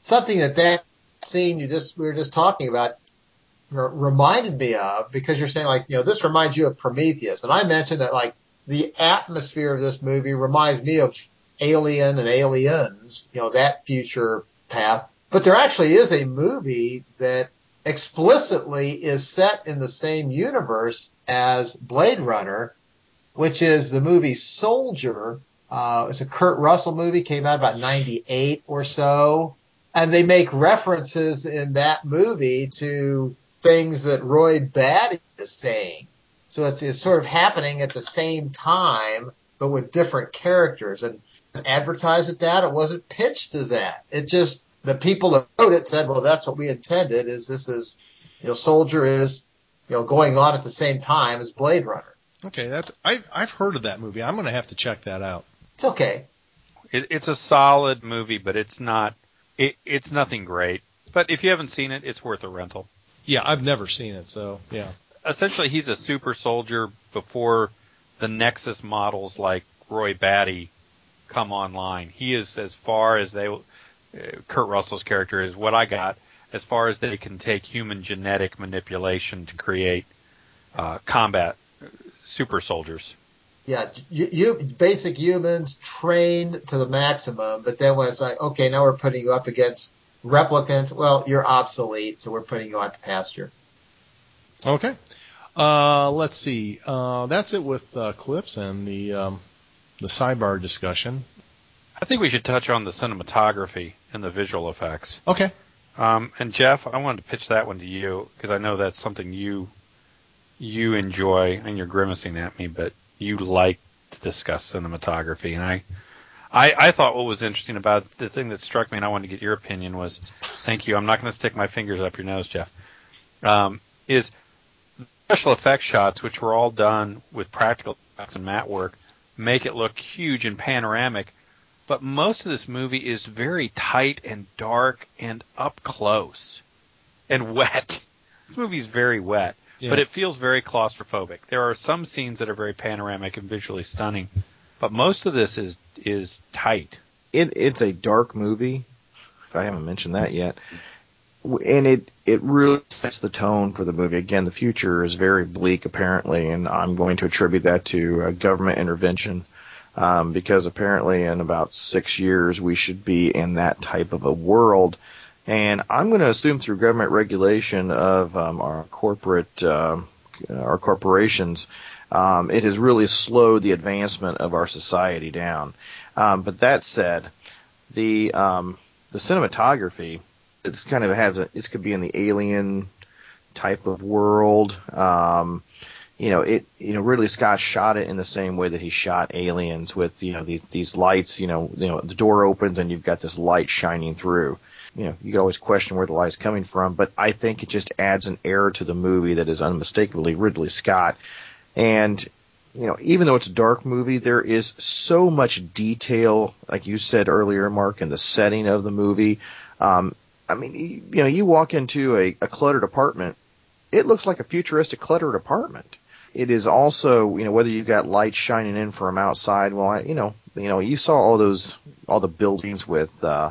something that that scene you just we were just talking about r- reminded me of because you're saying like you know this reminds you of Prometheus, and I mentioned that like the atmosphere of this movie reminds me of Alien and Aliens, you know that future path. But there actually is a movie that explicitly is set in the same universe as Blade Runner, which is the movie Soldier. Uh, it's a Kurt Russell movie, came out about 98 or so. And they make references in that movie to things that Roy Batty is saying. So it's, it's sort of happening at the same time, but with different characters. And advertised at that, it wasn't pitched as that. It just, the people that wrote it said, well, that's what we intended is this is, you know, Soldier is, you know, going on at the same time as Blade Runner. Okay, that's I I've heard of that movie. I'm going to have to check that out. It's okay. It, it's a solid movie, but it's not. It, it's nothing great. But if you haven't seen it, it's worth a rental. Yeah, I've never seen it, so yeah. Essentially, he's a super soldier before the Nexus models like Roy Batty come online. He is as far as they. Uh, Kurt Russell's character is what I got as far as they can take human genetic manipulation to create uh, combat super soldiers. Yeah, you, you basic humans trained to the maximum, but then when it's like, okay, now we're putting you up against replicants, well, you're obsolete, so we're putting you out to pasture. Okay. Uh, let's see. Uh, that's it with uh, clips and the um, the sidebar discussion. I think we should touch on the cinematography and the visual effects. Okay. Um, and Jeff, I wanted to pitch that one to you because I know that's something you you enjoy, and you're grimacing at me, but you like to discuss cinematography, and I. I, I thought what was interesting about the thing that struck me, and I wanted to get your opinion was, thank you. I'm not going to stick my fingers up your nose, Jeff. Um, is special effects shots, which were all done with practical effects and matte work, make it look huge and panoramic. But most of this movie is very tight and dark and up close and wet. This movie is very wet, yeah. but it feels very claustrophobic. There are some scenes that are very panoramic and visually stunning, but most of this is is tight. It, it's a dark movie. If I haven't mentioned that yet, and it it really sets the tone for the movie. Again, the future is very bleak apparently, and I'm going to attribute that to uh, government intervention. Um, because apparently in about six years we should be in that type of a world, and I'm going to assume through government regulation of um, our corporate uh, our corporations, um, it has really slowed the advancement of our society down. Um, but that said, the um, the cinematography it's kind of has a, this could be in the alien type of world. Um, you know, it, you know, Ridley Scott shot it in the same way that he shot Aliens with, you know, these, these lights, you know, you know, the door opens and you've got this light shining through. You know, you can always question where the light's coming from, but I think it just adds an air to the movie that is unmistakably Ridley Scott. And, you know, even though it's a dark movie, there is so much detail, like you said earlier, Mark, in the setting of the movie. Um, I mean, you, know, you walk into a, a cluttered apartment, it looks like a futuristic cluttered apartment. It is also, you know, whether you've got lights shining in from outside. Well, I, you know, you know, you saw all those, all the buildings with uh,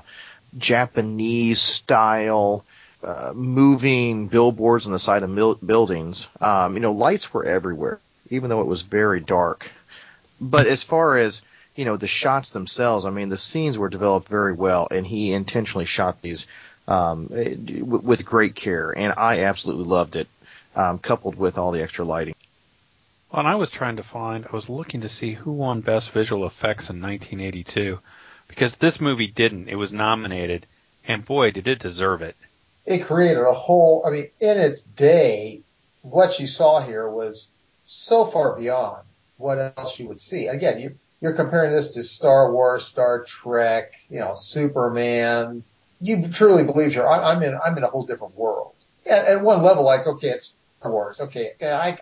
Japanese style uh, moving billboards on the side of mil- buildings. Um, you know, lights were everywhere. even though it was very dark. But as far as you know, the shots themselves, I mean, the scenes were developed very well, and he intentionally shot these um, eh, with great care, and I absolutely loved it, um, coupled with all the extra lighting. Well, and I was trying to find, I was looking to see who won Best Visual Effects in 1982, because this movie didn't. It was nominated, and boy, did it deserve it. It created a whole. I mean, in its day, what you saw here was so far beyond what else you would see. Again, you you're comparing this to Star Wars, Star Trek, you know, Superman. You truly believe you're. I'm in. I'm in a whole different world. Yeah, at one level, like okay, it's Star Wars. Okay, I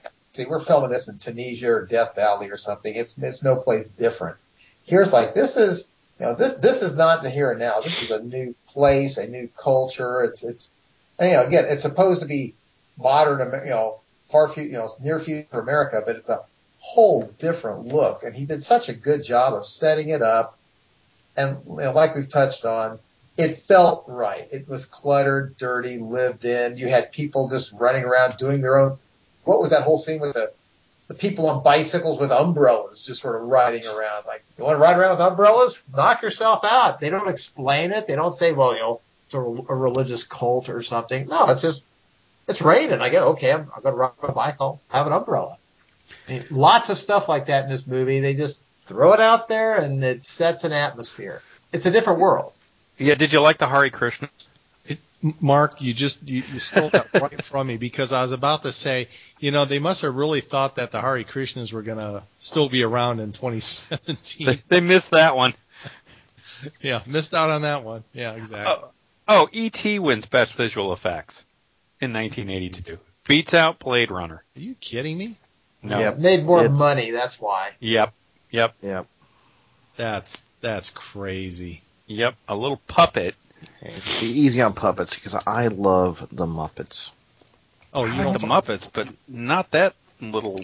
We're filming this in Tunisia or Death Valley or something. It's it's no place different. Here's like this is you know this this is not the here and now. This is a new place, a new culture. It's it's and, you know again, it's supposed to be modern, you know, far future, you know, near future America, but it's a whole different look. And he did such a good job of setting it up. And you know, like we've touched on, it felt right. It was cluttered, dirty, lived in. You had people just running around doing their own. What was that whole scene with the the people on bicycles with umbrellas just sort of riding around? Like, you want to ride around with umbrellas? Knock yourself out. They don't explain it. They don't say, well, you know, it's a, a religious cult or something. No, it's just it's raining. I go, okay, I'm, I'm going to ride my bike. I'll have an umbrella. I mean, lots of stuff like that in this movie. They just throw it out there and it sets an atmosphere. It's a different world. Yeah, did you like the Hare Krishna? Mark, you just you, you stole that right from me because I was about to say, you know, they must have really thought that the Hare Krishnas were going to still be around in 2017. They, they missed that one. yeah, missed out on that one. Yeah, exactly. Oh, oh, E.T. wins Best Visual Effects in 1982. Beats out Blade Runner. Are you kidding me? No. Yep. Made more It's- money. That's why. Yep. Yep. Yeah. That's that's crazy. Yep. A little puppet. Be easy on puppets because I love the Muppets. Oh, you like the Muppets, but not that little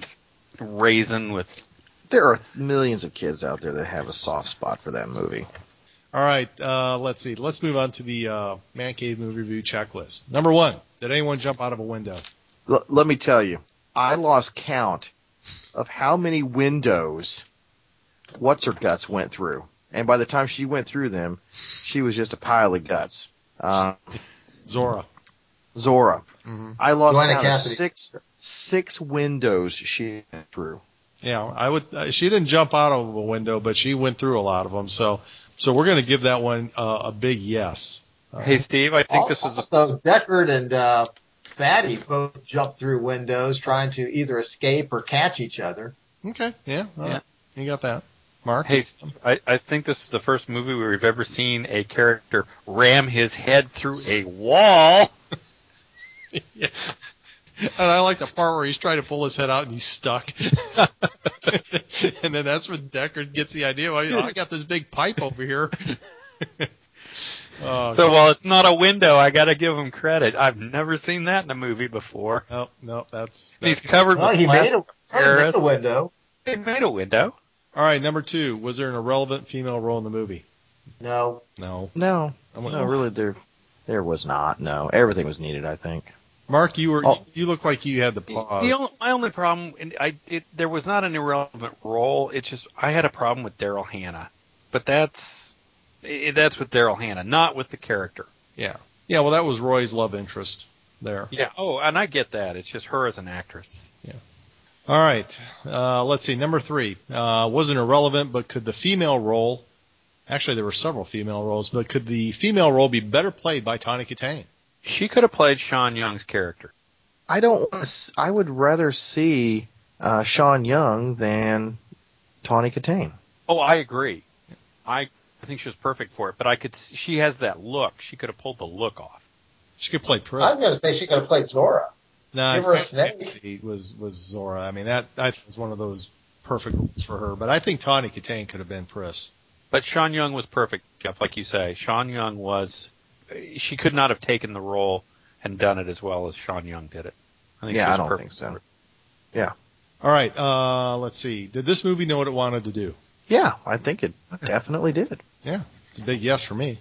raisin with. There are millions of kids out there that have a soft spot for that movie. All right, uh, let's see. Let's move on to the uh, Man Cave movie review checklist. Number one: Did anyone jump out of a window? L- let me tell you, I lost count of how many windows what's her guts went through, and by the time she went through them, she was just a pile of guts. Uh, Zhora. Zhora, hmm I lost Joanna count of six six windows she went through. Yeah, I would. Uh, she didn't jump out of a window, but she went through a lot of them. So, so we're going to give that one uh, a big yes. Uh, Hey, Steve, I think this was a Also, Deckard and uh, Batty both jumped through windows trying to either escape or catch each other. okay. Yeah. Yeah. right. You got that, Mark. Hey, I, I think this is the first movie where we've ever seen a character ram his head through a wall. yeah. And I like the part where he's trying to pull his head out and he's stuck. and then that's when Deckard gets the idea. Well, I got this big pipe over here. oh, So while it's not a window, I got to give him credit. I've never seen that in a movie before. no, no, that's, He's covered Well, with he made a, he made a window. He made a window. All right. Number two, was there an irrelevant female role in the movie? No. No. No, I'm gonna- no, oh. really, there there was not. No, everything was needed. I think. Mark, you were Oh. you look like you had the pause. The only, my only problem, and I it, there was not an irrelevant role. It's just I had a problem with Daryl Hannah, but that's i that's with Daryl Hannah, not with the character. Yeah. Yeah, well, that was Roy's love interest there. Yeah. Oh, and I get that. It's just her as an actress. All right. Uh, let's see. Number three uh, wasn't irrelevant, but could the female role? Actually, there were several female roles, but could the female role be better played by Tawny Kitaen? She could have played Sean Young's character. I don't. wanna s- I would rather see uh, Sean Young than Tawny Kitaen. Oh, I agree. I I think she was perfect for it, but I could. She has that look. She could have pulled the look off. She could play I was going to say she could have played Zhora. No, give her a snake. Was was Zhora. I mean, that that was one of those perfect roles for her. But I think Tawny Kitaen could have been Pris. But Sean Young was perfect, Jeff, like you say. Sean Young was. She could not have taken the role and done it as well as Sean Young did it. I think Yeah, she was I don't perfect think so. Yeah. All right. Uh, let's see. Did this movie know what it wanted to do? Yeah, I think it definitely did. Yeah, it's a big yes for me.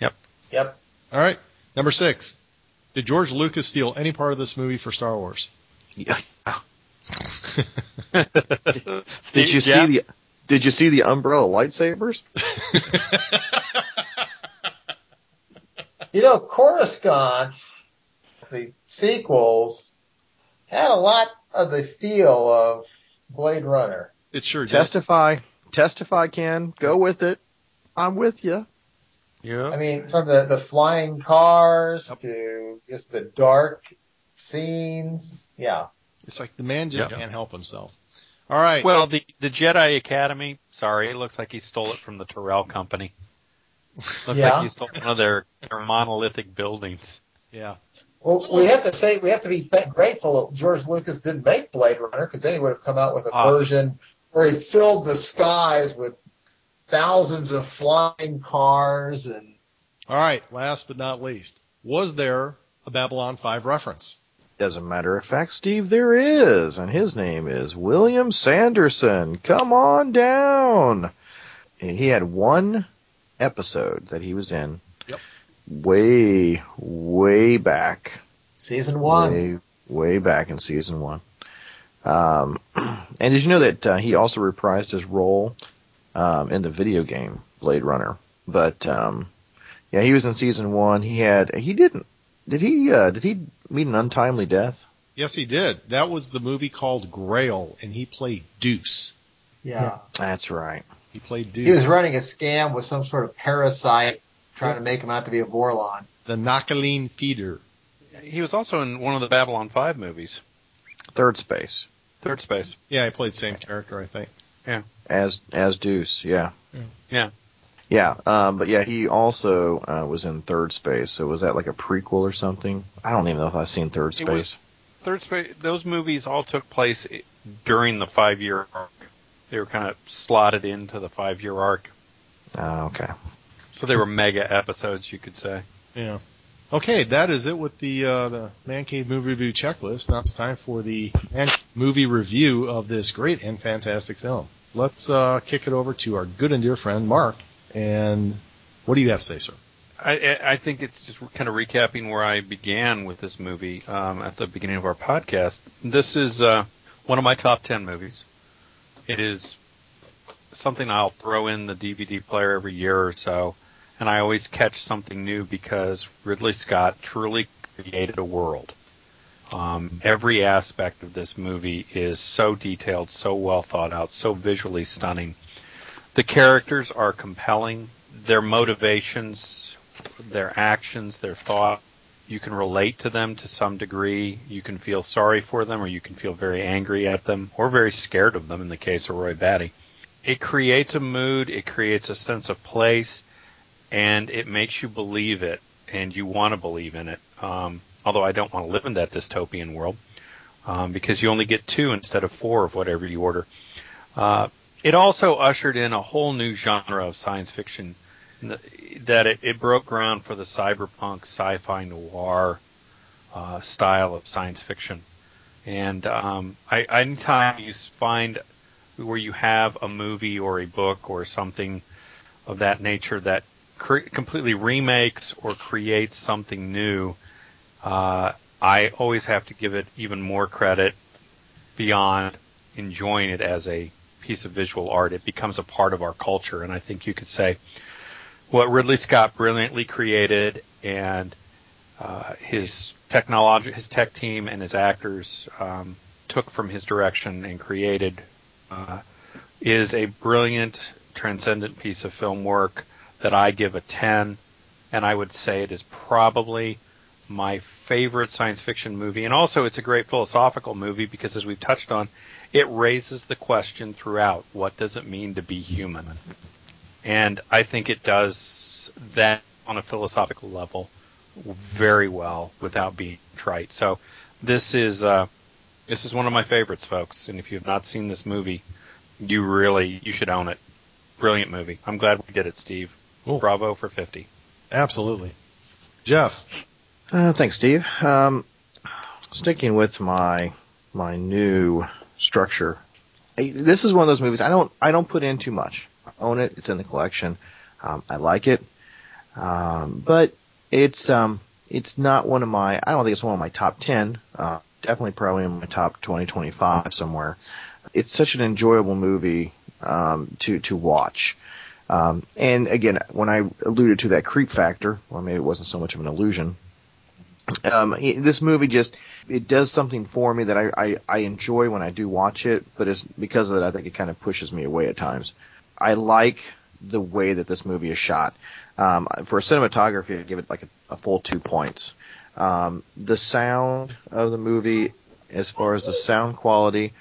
Yep. Yep. All right. Number six. Did George Lucas steal any part of this movie for Star Wars? Yeah. Did you Yeah. see the Did you see the umbrella lightsabers? You know, Coruscant, the sequels, had a lot of the feel of Blade Runner. It sure did. Testify, testify, Ken. Go with it. I'm with you. Yeah. I mean, from the, the flying cars to just the dark scenes. Yeah. It's like the man just Yeah. can't help himself. All right. Well, the the Jedi Academy. Sorry, it looks like he stole it from the Tyrell Company. Looks Yeah. like he stole one of their, their monolithic buildings. yeah. Well, we have to say we have to be th- grateful that George Lucas didn't make Blade Runner because then he would have come out with a Ah. version where he filled the skies with thousands of flying cars and All right. Last but not least, was there a Babylon 5 reference? As a matter of fact, Steve, there is, and his name is William Sanderson. Come on down. He had one episode that he was in. Yep. Way, way back. season one. Way, way back in season one. Um, and did you know that uh, he also reprised his role um, in the video game Blade Runner? But um, yeah, he was in season one. He had he didn't did he uh, did he meet an untimely death? Yes, he did. That was the movie called Grail, and he played Deuce. Yeah. That's right. He played Deuce. He was running a scam with some sort of parasite trying to make him out to be a Vorlon. the Na'ka'leen Feeder. He was also in one of the Babylon 5 movies, Third space Third Space. Yeah, he played the same character, I think. As as Deuce. Yeah. Yeah. Yeah, um, but yeah, he also uh, was in Third Space. So was that like a prequel or something? I don't even know if I've seen Third It was- Space. Third Space. Those movies all took place during the five year arc. They were kind of slotted into the five year arc, Oh, okay. so they were mega episodes, you could say. Yeah. Okay, that is it with the uh, the Man Cave movie review checklist. Now it's time for the Man movie review of this great and fantastic film. Let's uh, kick it over to our good and dear friend Mark. And what do you have to say, sir? I, I think it's just kind of recapping where I began with this movie um, at the beginning of our podcast. This is uh, one of my top ten movies. It is something I'll throw in the DVD player every year or so, and I always catch something new because Ridley Scott truly created a world. Um, every aspect of this movie is so detailed, so well thought out, so visually stunning. The characters are compelling. Their motivations, their actions, their thought, you can relate to them to some degree. You can feel sorry for them, or you can feel very angry at them, or very scared of them in the case of Roy Batty. It creates a mood, it creates a sense of place, and it makes you believe it, and you want to believe in it. Um, although I don't want to live in that dystopian world, um, because you only get two instead of four of whatever you order. Uh, it also ushered in a whole new genre of science fiction that it, it broke ground for the cyberpunk sci-fi noir uh, style of science fiction. And um, I, anytime you find where you have a movie or a book or something of that nature that cre- completely remakes or creates something new, uh, I always have to give it even more credit beyond enjoying it as a piece of visual art. It becomes a part of our culture, and I think you could say what Ridley Scott brilliantly created and uh, his technology, his tech team, and his actors um, took from his direction and created uh, is a brilliant, transcendent piece of film work that I give a 10, and I would say it is probably my favorite science fiction movie. And also, it's a great philosophical movie because, as we've touched on, it raises the question throughout what does it mean to be human? And I think it does that on a philosophical level very well without being trite. So this is uh, this is one of my favorites, folks. And if you have not seen this movie, you really you should own it. Brilliant movie. I'm glad we did it, Steve. Cool. Bravo for 50. Absolutely. Jeff. Uh, thanks, Steve. Um, sticking with my my new structure, I, this is one of those movies I don't I don't put in too much. I own it. It's in the collection. Um, I like it, um, but it's um, it's not one of my. I don't think it's one of my top ten. Uh, definitely probably in my top 2025 somewhere. It's such an enjoyable movie um, to to watch. Um, and again, when I alluded to that creep factor, well, maybe it wasn't so much of an illusion. Um, this movie just it does something for me that I, I, I enjoy when I do watch it, but it's because of that I think it kind of pushes me away at times. I like the way that this movie is shot. Um, for cinematography, I give it like a, a full two points. Um, the sound of the movie, as far as the sound quality,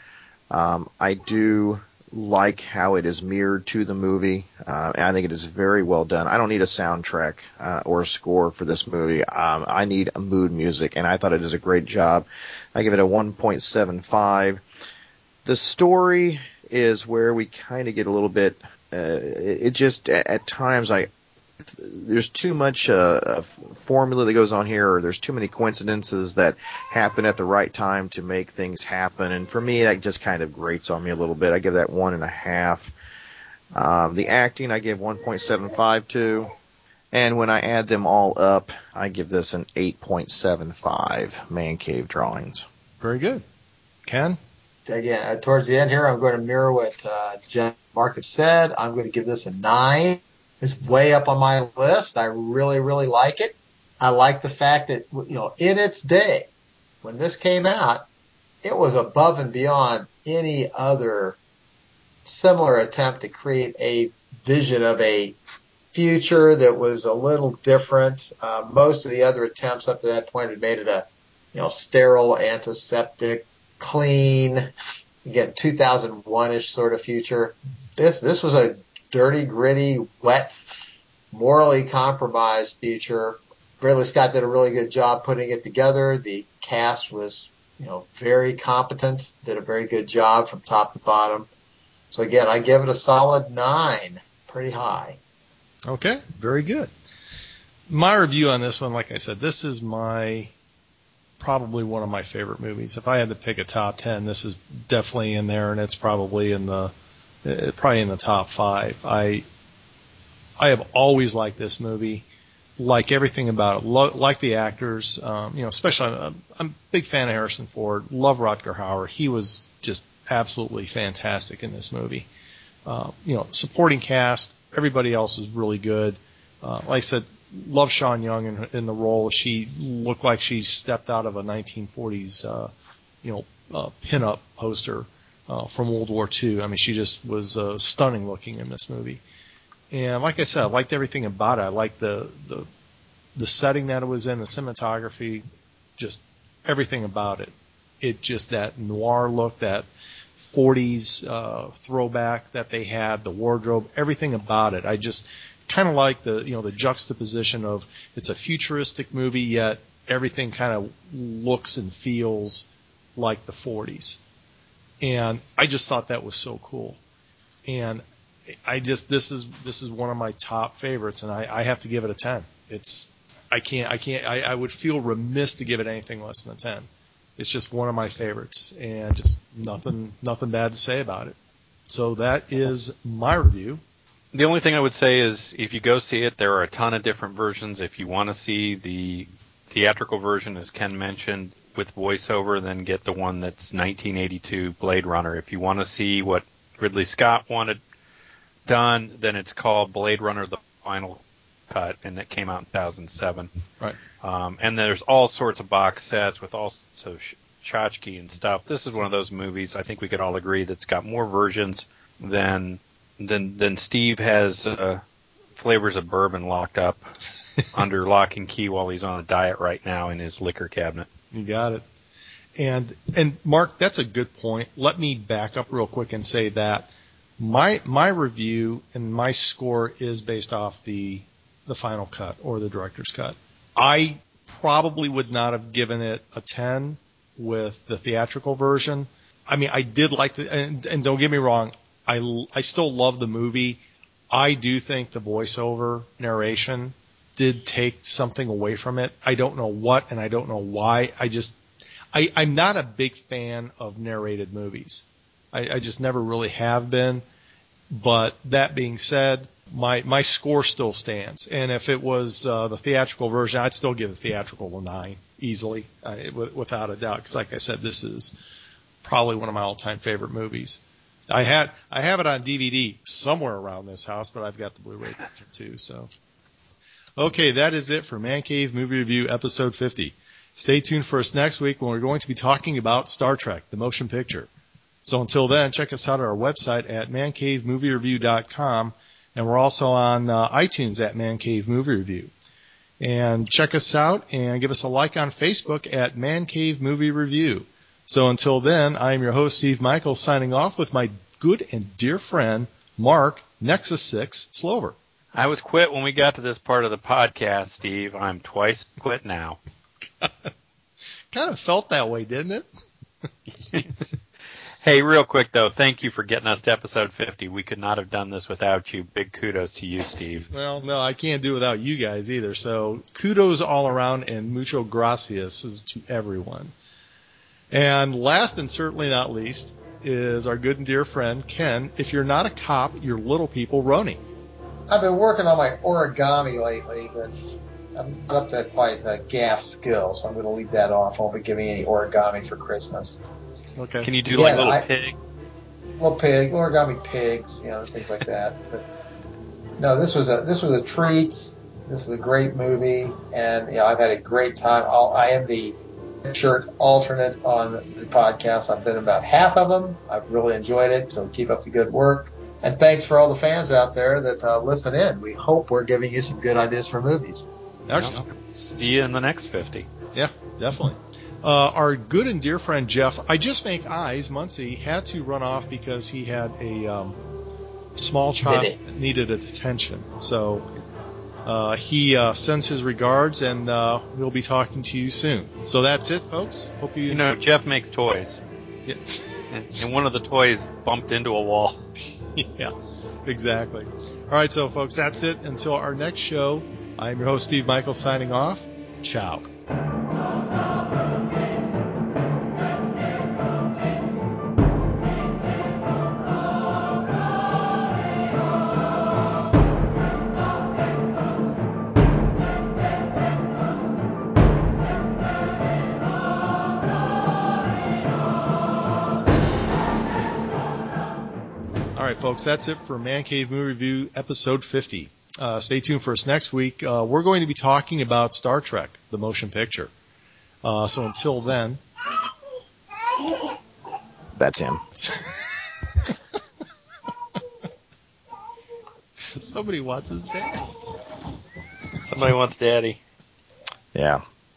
um, I do like how it is mirrored to the movie. Uh, I think it is very well done. I don't need a soundtrack uh, or a score for this movie. Um, I need a mood music, and I thought it does a great job. I give it a 1.75. The story is where we kind of get a little bit. Uh, it, it just at, at times I there's too much uh, formula that goes on here, or there's too many coincidences that happen at the right time to make things happen. And for me, that just kind of grates on me a little bit. I give that one and a half. Um, the acting, I give 1.75 to. And when I add them all up, I give this an 8.75 man cave drawings. Very good. Ken? Again, uh, towards the end here, I'm going to mirror what uh, Jen Mark have said. I'm going to give this a 9 it's way up on my list. I really, really like it. I like the fact that, you know, in its day, when this came out, it was above and beyond any other similar attempt to create a vision of a future that was a little different. Uh, most of the other attempts up to that point had made it a, you know, sterile, antiseptic, clean, again, 2001-ish sort of future. This, this was a dirty, gritty, wet, morally compromised future. Ridley Scott did a really good job putting it together. The cast was, you know, very competent, did a very good job from top to bottom. So again, I give it a solid nine, pretty high. Okay, very good. My review on this one, like I said, this is my probably one of my favorite movies. If I had to pick a top ten, this is definitely in there, and it's probably in the uh, probably in the top five. I I have always liked this movie, like everything about it, Lo- like the actors, um, you know, especially I'm, I'm a big fan of Harrison Ford. Love Rutger Hauer. He was just absolutely fantastic in this movie. Uh, you know, supporting cast, everybody else is really good. Uh, like I said, love Sean Young in, in the role. She looked like she stepped out of a 1940s, uh, you know, uh, pinup poster uh, from World War II. I mean, she just was uh, stunning looking in this movie. And like I said, I liked everything about it. I liked the the the setting that it was in, the cinematography, just everything about it. It just that noir look, that 40s uh, throwback that they had, the wardrobe, everything about it. I just kind of like the you know the juxtaposition of it's a futuristic movie yet everything kind of looks and feels like the 40s. And I just thought that was so cool. And I just this is this is one of my top favorites, and I, I have to give it a ten. It's I can't I can't I, I would feel remiss to give it anything less than a ten. It's just one of my favorites, and just nothing nothing bad to say about it. So that is my review. The only thing I would say is if you go see it, there are a ton of different versions. If you want to see the theatrical version, as Ken mentioned, with voiceover, then get the one that's 1982 Blade Runner. If you want to see what Ridley Scott wanted done, then it's called Blade Runner: The Final Cut, and it came out in 2007. Right. Um, and there's all sorts of box sets with also tchotchke and stuff. This is one of those movies I think we could all agree that's got more versions than than than Steve has uh, flavors of bourbon locked up under lock and key while he's on a diet right now in his liquor cabinet. You got it. And and Mark, that's a good point. Let me back up real quick and say that my my review and my score is based off the the final cut or the director's cut. I probably would not have given it a 10 with the theatrical version. I mean, I did like the and, and don't get me wrong, I I still love the movie. I do think the voiceover narration did take something away from it. I don't know what and I don't know why. I just, I, I'm not a big fan of narrated movies. I, I just never really have been. But that being said, my my score still stands. And if it was uh, the theatrical version, I'd still give the theatrical a nine easily, uh, w- without a doubt. Because like I said, this is probably one of my all-time favorite movies. I had I have it on DVD somewhere around this house, but I've got the Blu-ray too. So, okay, that is it for Man Cave Movie Review episode 50. Stay tuned for us next week when we're going to be talking about Star Trek: The Motion Picture. So until then, check us out at our website at mancavemoviereview.com, and we're also on uh, iTunes at Man Cave Movie Review. And check us out and give us a like on Facebook at Man Cave Movie Review. So until then, I am your host, Steve Michael, signing off with my good and dear friend, Mark Nexus 6 Slover. I was quit when we got to this part of the podcast, Steve. I'm twice quit now. kind of felt that way, didn't it? hey, real quick though, thank you for getting us to episode 50. We could not have done this without you. Big kudos to you, Steve. Well, no, I can't do it without you guys either. So kudos all around and mucho gracias to everyone. And last and certainly not least is our good and dear friend Ken. If you're not a cop, you're little people Roni. I've been working on my origami lately, but I'm not up to quite a Gaff skill, so I'm going to leave that off. I won't be giving any origami for Christmas. Okay. Can you do Yeah, like little I- pig? Little pig, origami pigs, you know, things like that. But no, this was a this was a treat. This is a great movie, and you know, I've had a great time. I'll, I am the shirt alternate on the podcast. I've been about half of them. I've really enjoyed it, so keep up the good work. And thanks for all the fans out there that uh, listen in. We hope we're giving you some good ideas for movies. Excellent. See you in the next 50. Yeah, definitely. Uh, our good and dear friend Jeff, I just make eyes. Muncie had to run off because he had a um, small child Did that needed attention. So uh, he uh, sends his regards, and uh, we'll be talking to you soon. So that's it, folks. Hope you. You know, Jeff makes toys, Yeah, and, and one of the toys bumped into a wall. yeah, exactly. All right, so folks, that's it. Until our next show, I'm your host Steve Michael signing off. Ciao. Folks, that's it for Man Cave Movie Review episode 50. Uh, stay tuned for us next week. Uh, we're going to be talking about Star Trek, the motion picture. Uh, so until then, That's him. somebody wants his dad. Somebody wants daddy. Yeah.